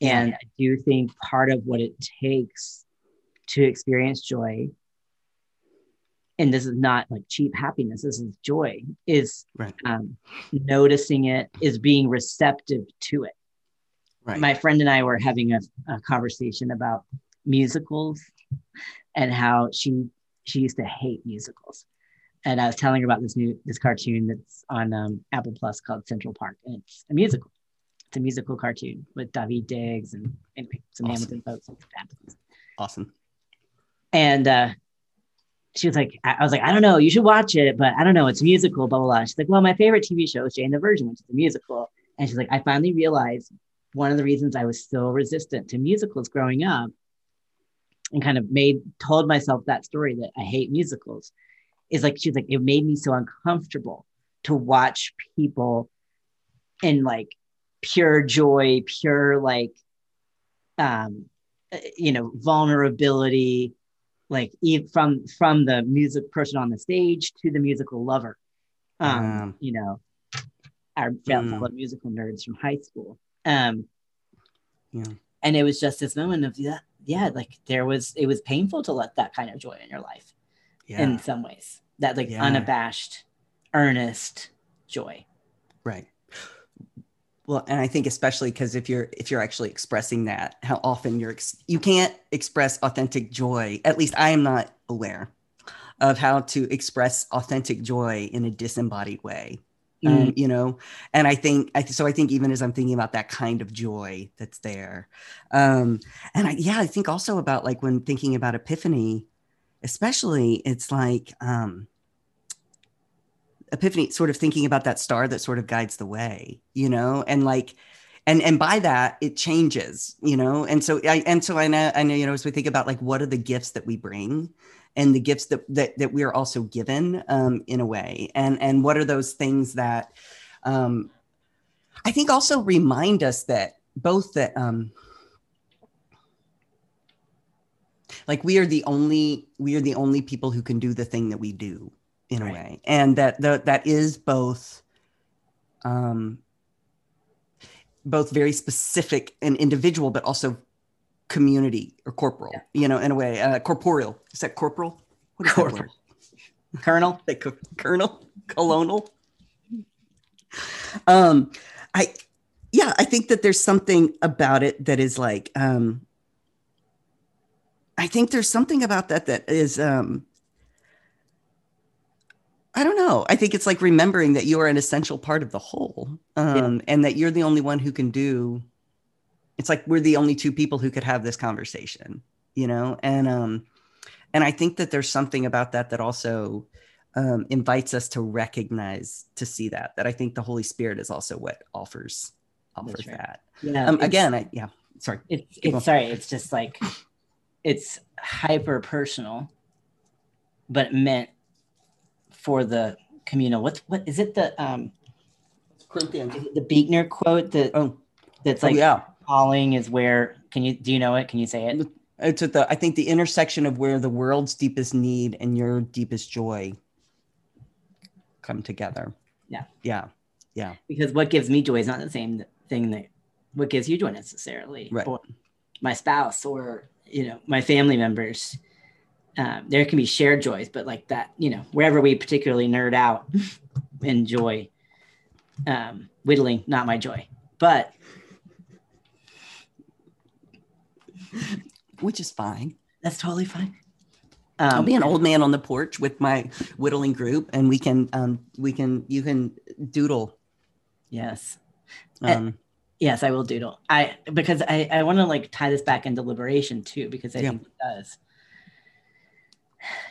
And I do think part of what it takes to experience joy, and this is not like cheap happiness, this is joy, is right. um, noticing it, is being receptive to it. Right. My friend and I were having a, a conversation about musicals and how she she used to hate musicals and I was telling her about this new this cartoon that's on um, Apple Plus called Central Park, and it's a musical. It's a musical cartoon with Daveed Diggs and anyway, some awesome. Hamilton folks. Awesome. And uh, she was like, I was like, I don't know, you should watch it, but I don't know, it's musical, blah, blah, blah. She's like, well, my favorite TV show is Jane the Virgin, which is a musical. And she's like, I finally realized one of the reasons I was so resistant to musicals growing up and kind of made, told myself that story that I hate musicals is like, she's like, it made me so uncomfortable to watch people in like pure joy, pure like, um, you know, vulnerability, like from from the music person on the stage to the musical lover. Um, you know, our mm. musical nerds from high school. Um, yeah. And it was just this moment of yeah, yeah, like there was it was painful to let that kind of joy in your life. Yeah. In some ways, that like yeah. unabashed, earnest joy. Right. Well, and I think especially because if you're if you're actually expressing that, how often you're ex- you can't express authentic joy. At least I am not aware of how to express authentic joy in a disembodied way. Mm. Um, you know, and I think I, so. I think even as I'm thinking about that kind of joy that's there, um, and I, yeah, I think also about like when thinking about Epiphany, especially, it's like. Um, epiphany sort of thinking about that star that sort of guides the way you know and like and and by that it changes you know and so i and so i know i know you know as we think about like what are the gifts that we bring and the gifts that that, that we are also given um, in a way and and what are those things that um, i think also remind us that both that um, like we are the only we are the only people who can do the thing that we do in right. a way and that the, that is both um both very specific and individual, but also community or corporal, yeah. you know, in a way, uh, corporeal. Is that corporal? What is corporal. that Colonel? Colonel? Colonel? Um, I, yeah, I think that there's something about it that is like, um, I think there's something about that that is, um, I don't know. I think it's like remembering that you are an essential part of the whole, um, yeah. and that you're the only one who can do. It's like we're the only two people who could have this conversation, you know. And um, and I think that there's something about that that also um, invites us to recognize to see that. That I think the Holy Spirit is also what offers offers right. that. Yeah. Um, again, I, yeah. Sorry. It's it's sorry. It's just like it's hyper personal, but meant for the communal. What what is it? The um, Corinthians. the Buechner quote that oh that's oh, like oh, yeah. Calling is where. Can you do you know it? Can you say it? It's at the I think the intersection of where the world's deepest need and your deepest joy come together. Yeah. Yeah. Yeah. Because what gives me joy is not the same thing that what gives you joy necessarily. Right. Or my spouse or you know my family members um, there can be shared joys, but like that, you know, wherever we particularly nerd out, enjoy um, whittling, not my joy, but which is fine. That's totally fine. Um, I'll be an old man on the porch with my whittling group, and we can, um, we can, you can doodle. Yes. Um, uh, yes, I will doodle. I because I I want to like tie this back into liberation too because I yeah. think it does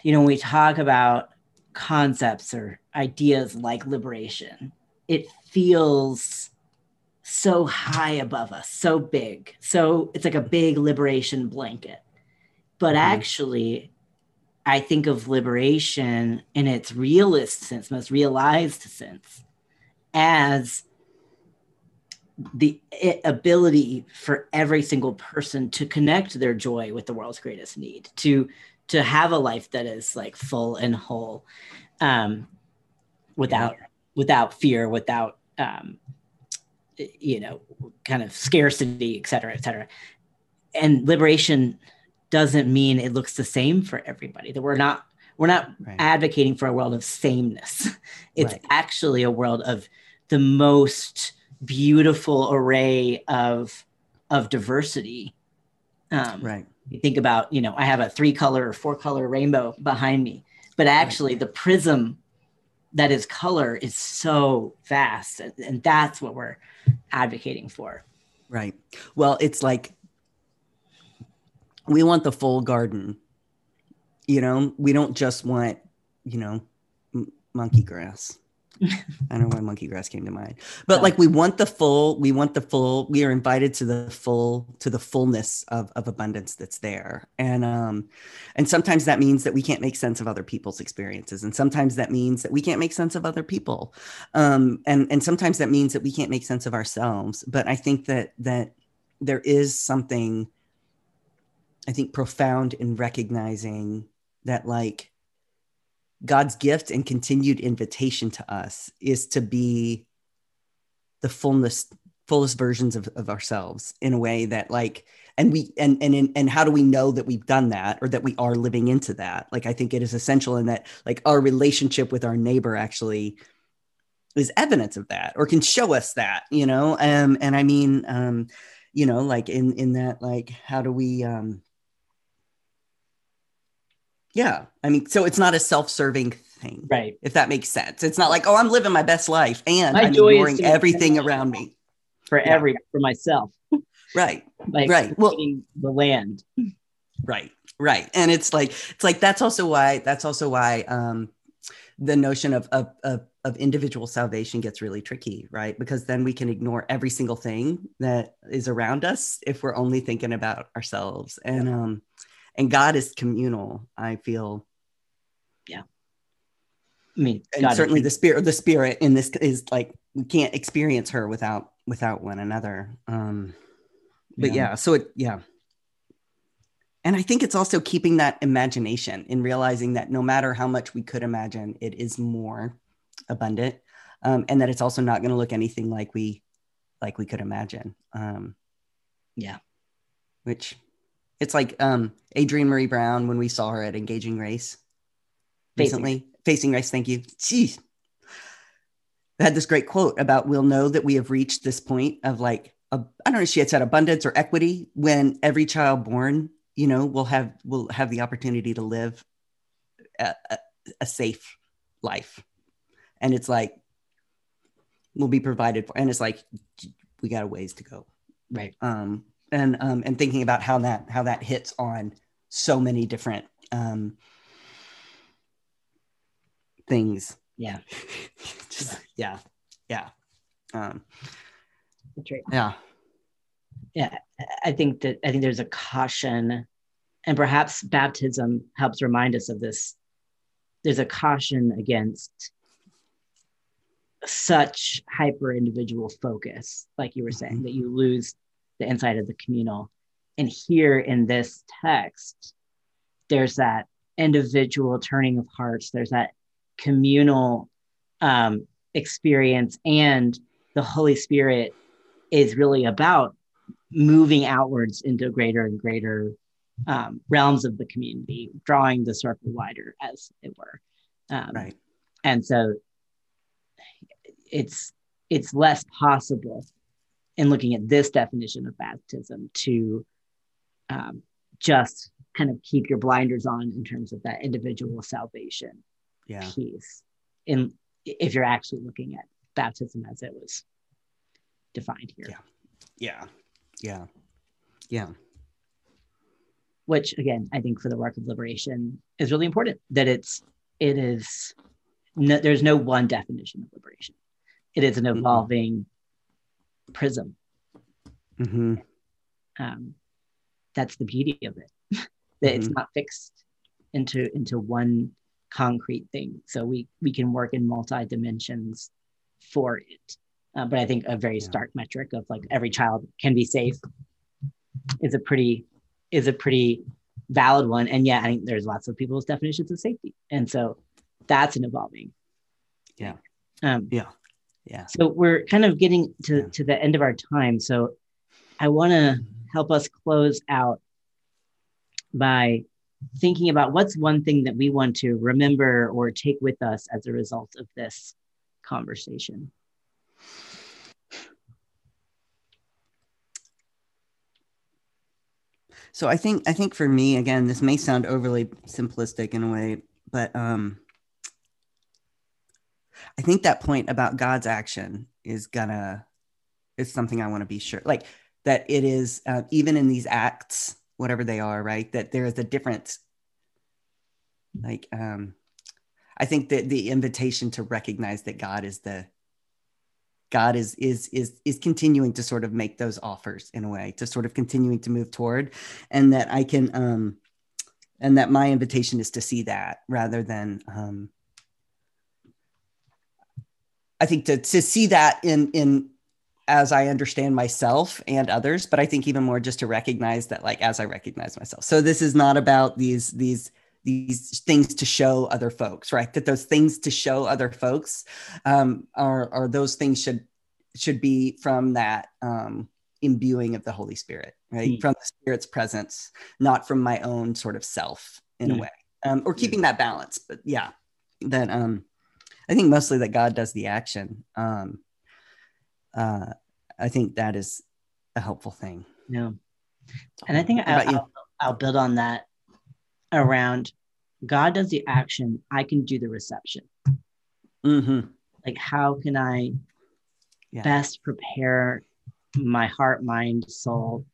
you know, when we talk about concepts or ideas like liberation, it feels so high above us, so big. So it's like a big liberation blanket. But mm-hmm. actually, I think of liberation in its realist sense, most realized sense, as the ability for every single person to connect their joy with the world's greatest need, to to have a life that is like full and whole um, without yeah. without fear without um, you know kind of scarcity et cetera et cetera. And liberation doesn't mean it looks the same for everybody that we're not we're not right. advocating for a world of sameness. It's right. actually a world of the most beautiful array of of diversity. Um, right. you think about, you know, I have a three color or four color rainbow behind me, but actually the prism that is color is so vast. And that's what we're advocating for. Right. Well, it's like we want the full garden. You know, we don't just want, you know, m- monkey grass. I don't know why monkey grass came to mind, but like we want the full, we want the full, we are invited to the full, to the fullness of, of abundance that's there. And, um, and sometimes that means that we can't make sense of other people's experiences. And sometimes that means that we can't make sense of other people. Um, and, and sometimes that means that we can't make sense of ourselves. But I think that, that there is something, I think profound in recognizing that like, God's gift and continued invitation to us is to be the fullness fullest versions of, of ourselves in a way that like and we and and and how do we know that we've done that or that we are living into that? Like i think it is essential in that like our relationship with our neighbor actually is evidence of that or can show us that you know? Um and i mean um you know like in in that like how do we um yeah. I mean, so it's not a self-serving thing. Right. If that makes sense. It's not like, oh, I'm living my best life and my I'm ignoring everything around me. For yeah. every for myself. Right. like right. Well the land. Right. Right. And it's like it's like that's also why that's also why um the notion of, of, of, of individual salvation gets really tricky, right? Because then we can ignore every single thing that is around us if we're only thinking about ourselves. And um and God is communal. I feel. Yeah. I mean, and God certainly the spirit, the spirit in this is like we can't experience her without without one another. Um, but yeah. yeah, so it yeah. And I think it's also keeping that imagination in realizing that no matter how much we could imagine, it is more abundant, um, and that it's also not going to look anything like we like we could imagine. Um, yeah. Which it's like um, Adrienne Maree Brown when we saw her at Engaging Race recently. Facing, Facing Race, thank you. Jeez. I had this great quote about we'll know that we have reached this point of like I don't know if she had said abundance or equity when every child born you know will have will have the opportunity to live a, a, a safe life and it's like we'll be provided for and it's like we got a ways to go right um and um and thinking about how that how that hits on so many different um things. Yeah. Just yeah yeah. Um yeah. Yeah i think that i think there's a caution and perhaps baptism helps remind us of this. There's a caution against such hyper individual focus like you were saying mm-hmm. that you lose the insight of the communal. And here in this text there's that individual turning of hearts. There's that communal um, experience. And the holy spirit is really about moving outwards into greater and greater um, realms of the community drawing the circle wider as it were. Um, right. and so it's it's less possible in looking at this definition of baptism to um, just kind of keep your blinders on in terms of that individual salvation yeah. piece. In if you're actually looking at baptism as it was defined here. Yeah. Yeah. Yeah. Yeah. Which again i think for the work of liberation is really important that it's it is no, there's no one definition of liberation. It is an evolving. Prism. Mm-hmm. um, that's the beauty of it. That mm-hmm. it's not fixed into into one concrete thing. So we we can work in multi dimensions for it. Uh, but i think a very yeah. stark metric of like every child can be safe is a pretty is a pretty valid one. And yeah i think there's lots of people's definitions of safety. And so that's an evolving. Yeah. Um, yeah yeah. So we're kind of getting to, yeah. to the end of our time. So i want to help us close out by thinking about what's one thing that we want to remember or take with us as a result of this conversation. So i think i think for me again this may sound overly simplistic in a way but um I think that point about God's action is gonna is something I want to be sure, like that it is uh, even in these acts, whatever they are, right? That there is a difference. Like, um, I think that the invitation to recognize that God is the God is is is is continuing to sort of make those offers in a way to sort of continuing to move toward, and that I can um, and that my invitation is to see that rather than um, I think to to see that in in as I understand myself and others, but I think even more just to recognize that like as I recognize myself. So this is not about these these these things to show other folks, right? That those things to show other folks um, are are those things should should be from that um, imbuing of the Holy Spirit, right? Mm. From the Spirit's presence, not from my own sort of self in mm. a hmm. way, um, or keeping that balance. But yeah, that um, I think mostly that God does the action. Um, uh, I think that is a helpful thing. Yeah. And I think I'll, I'll, I'll, build on that around God does the action, I can do the reception. Mm-hmm. Like, how can I yeah. best prepare my heart, mind, soul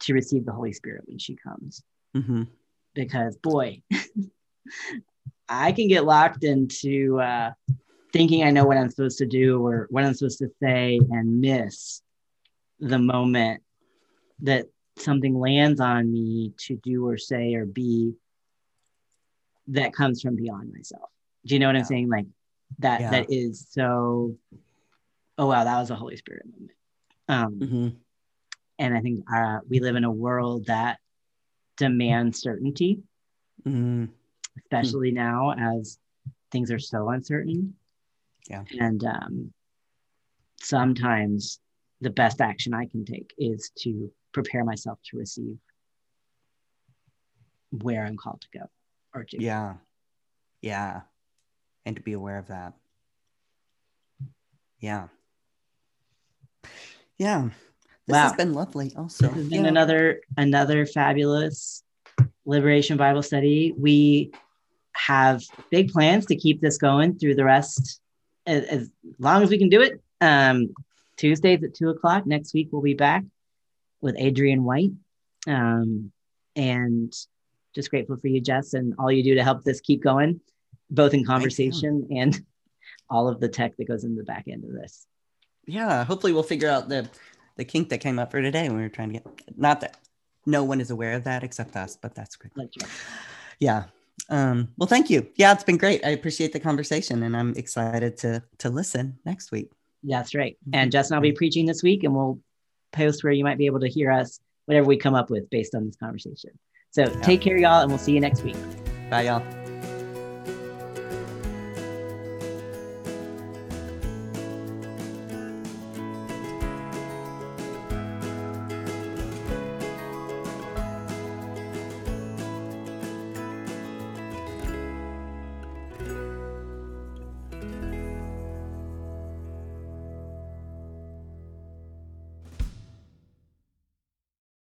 to receive the Holy Spirit when she comes? Mm-hmm. Because, boy, I can get locked into uh, thinking I know what I'm supposed to do or what I'm supposed to say and miss the moment that something lands on me to do or say or be that comes from beyond myself. Do you know what yeah. I'm saying? Like that yeah. that is so oh wow, that was a Holy Spirit moment. Um mm-hmm. and I think uh, we live in a world that demands certainty. Mm-hmm especially now as things are so uncertain. Yeah. And um, sometimes the best action I can take is to prepare myself to receive where I'm called to go or to. Yeah. Yeah. And to be aware of that. Yeah. Yeah. This Wow. has been lovely also. This has been Yeah. another another fabulous liberation Bible study. We have big plans to keep this going through the rest as, as long as we can do it. Um, Tuesdays at two o'clock. Next week we'll be back with Adrian White. Um, and just grateful for you, Jess, and all you do to help this keep going, both in conversation and all of the tech that goes in the back end of this. yeah hopefully we'll figure out the the kink that came up for today when we were trying to get not that no one is aware of that except us but that's great yeah um well thank you yeah it's been great i appreciate the conversation and i'm excited to to listen next week That's right. And Jess and, I'll be preaching this week, and we'll post where you might be able to hear us, whatever we come up with based on this conversation. So take care, y'all, and we'll see you next week. bye y'all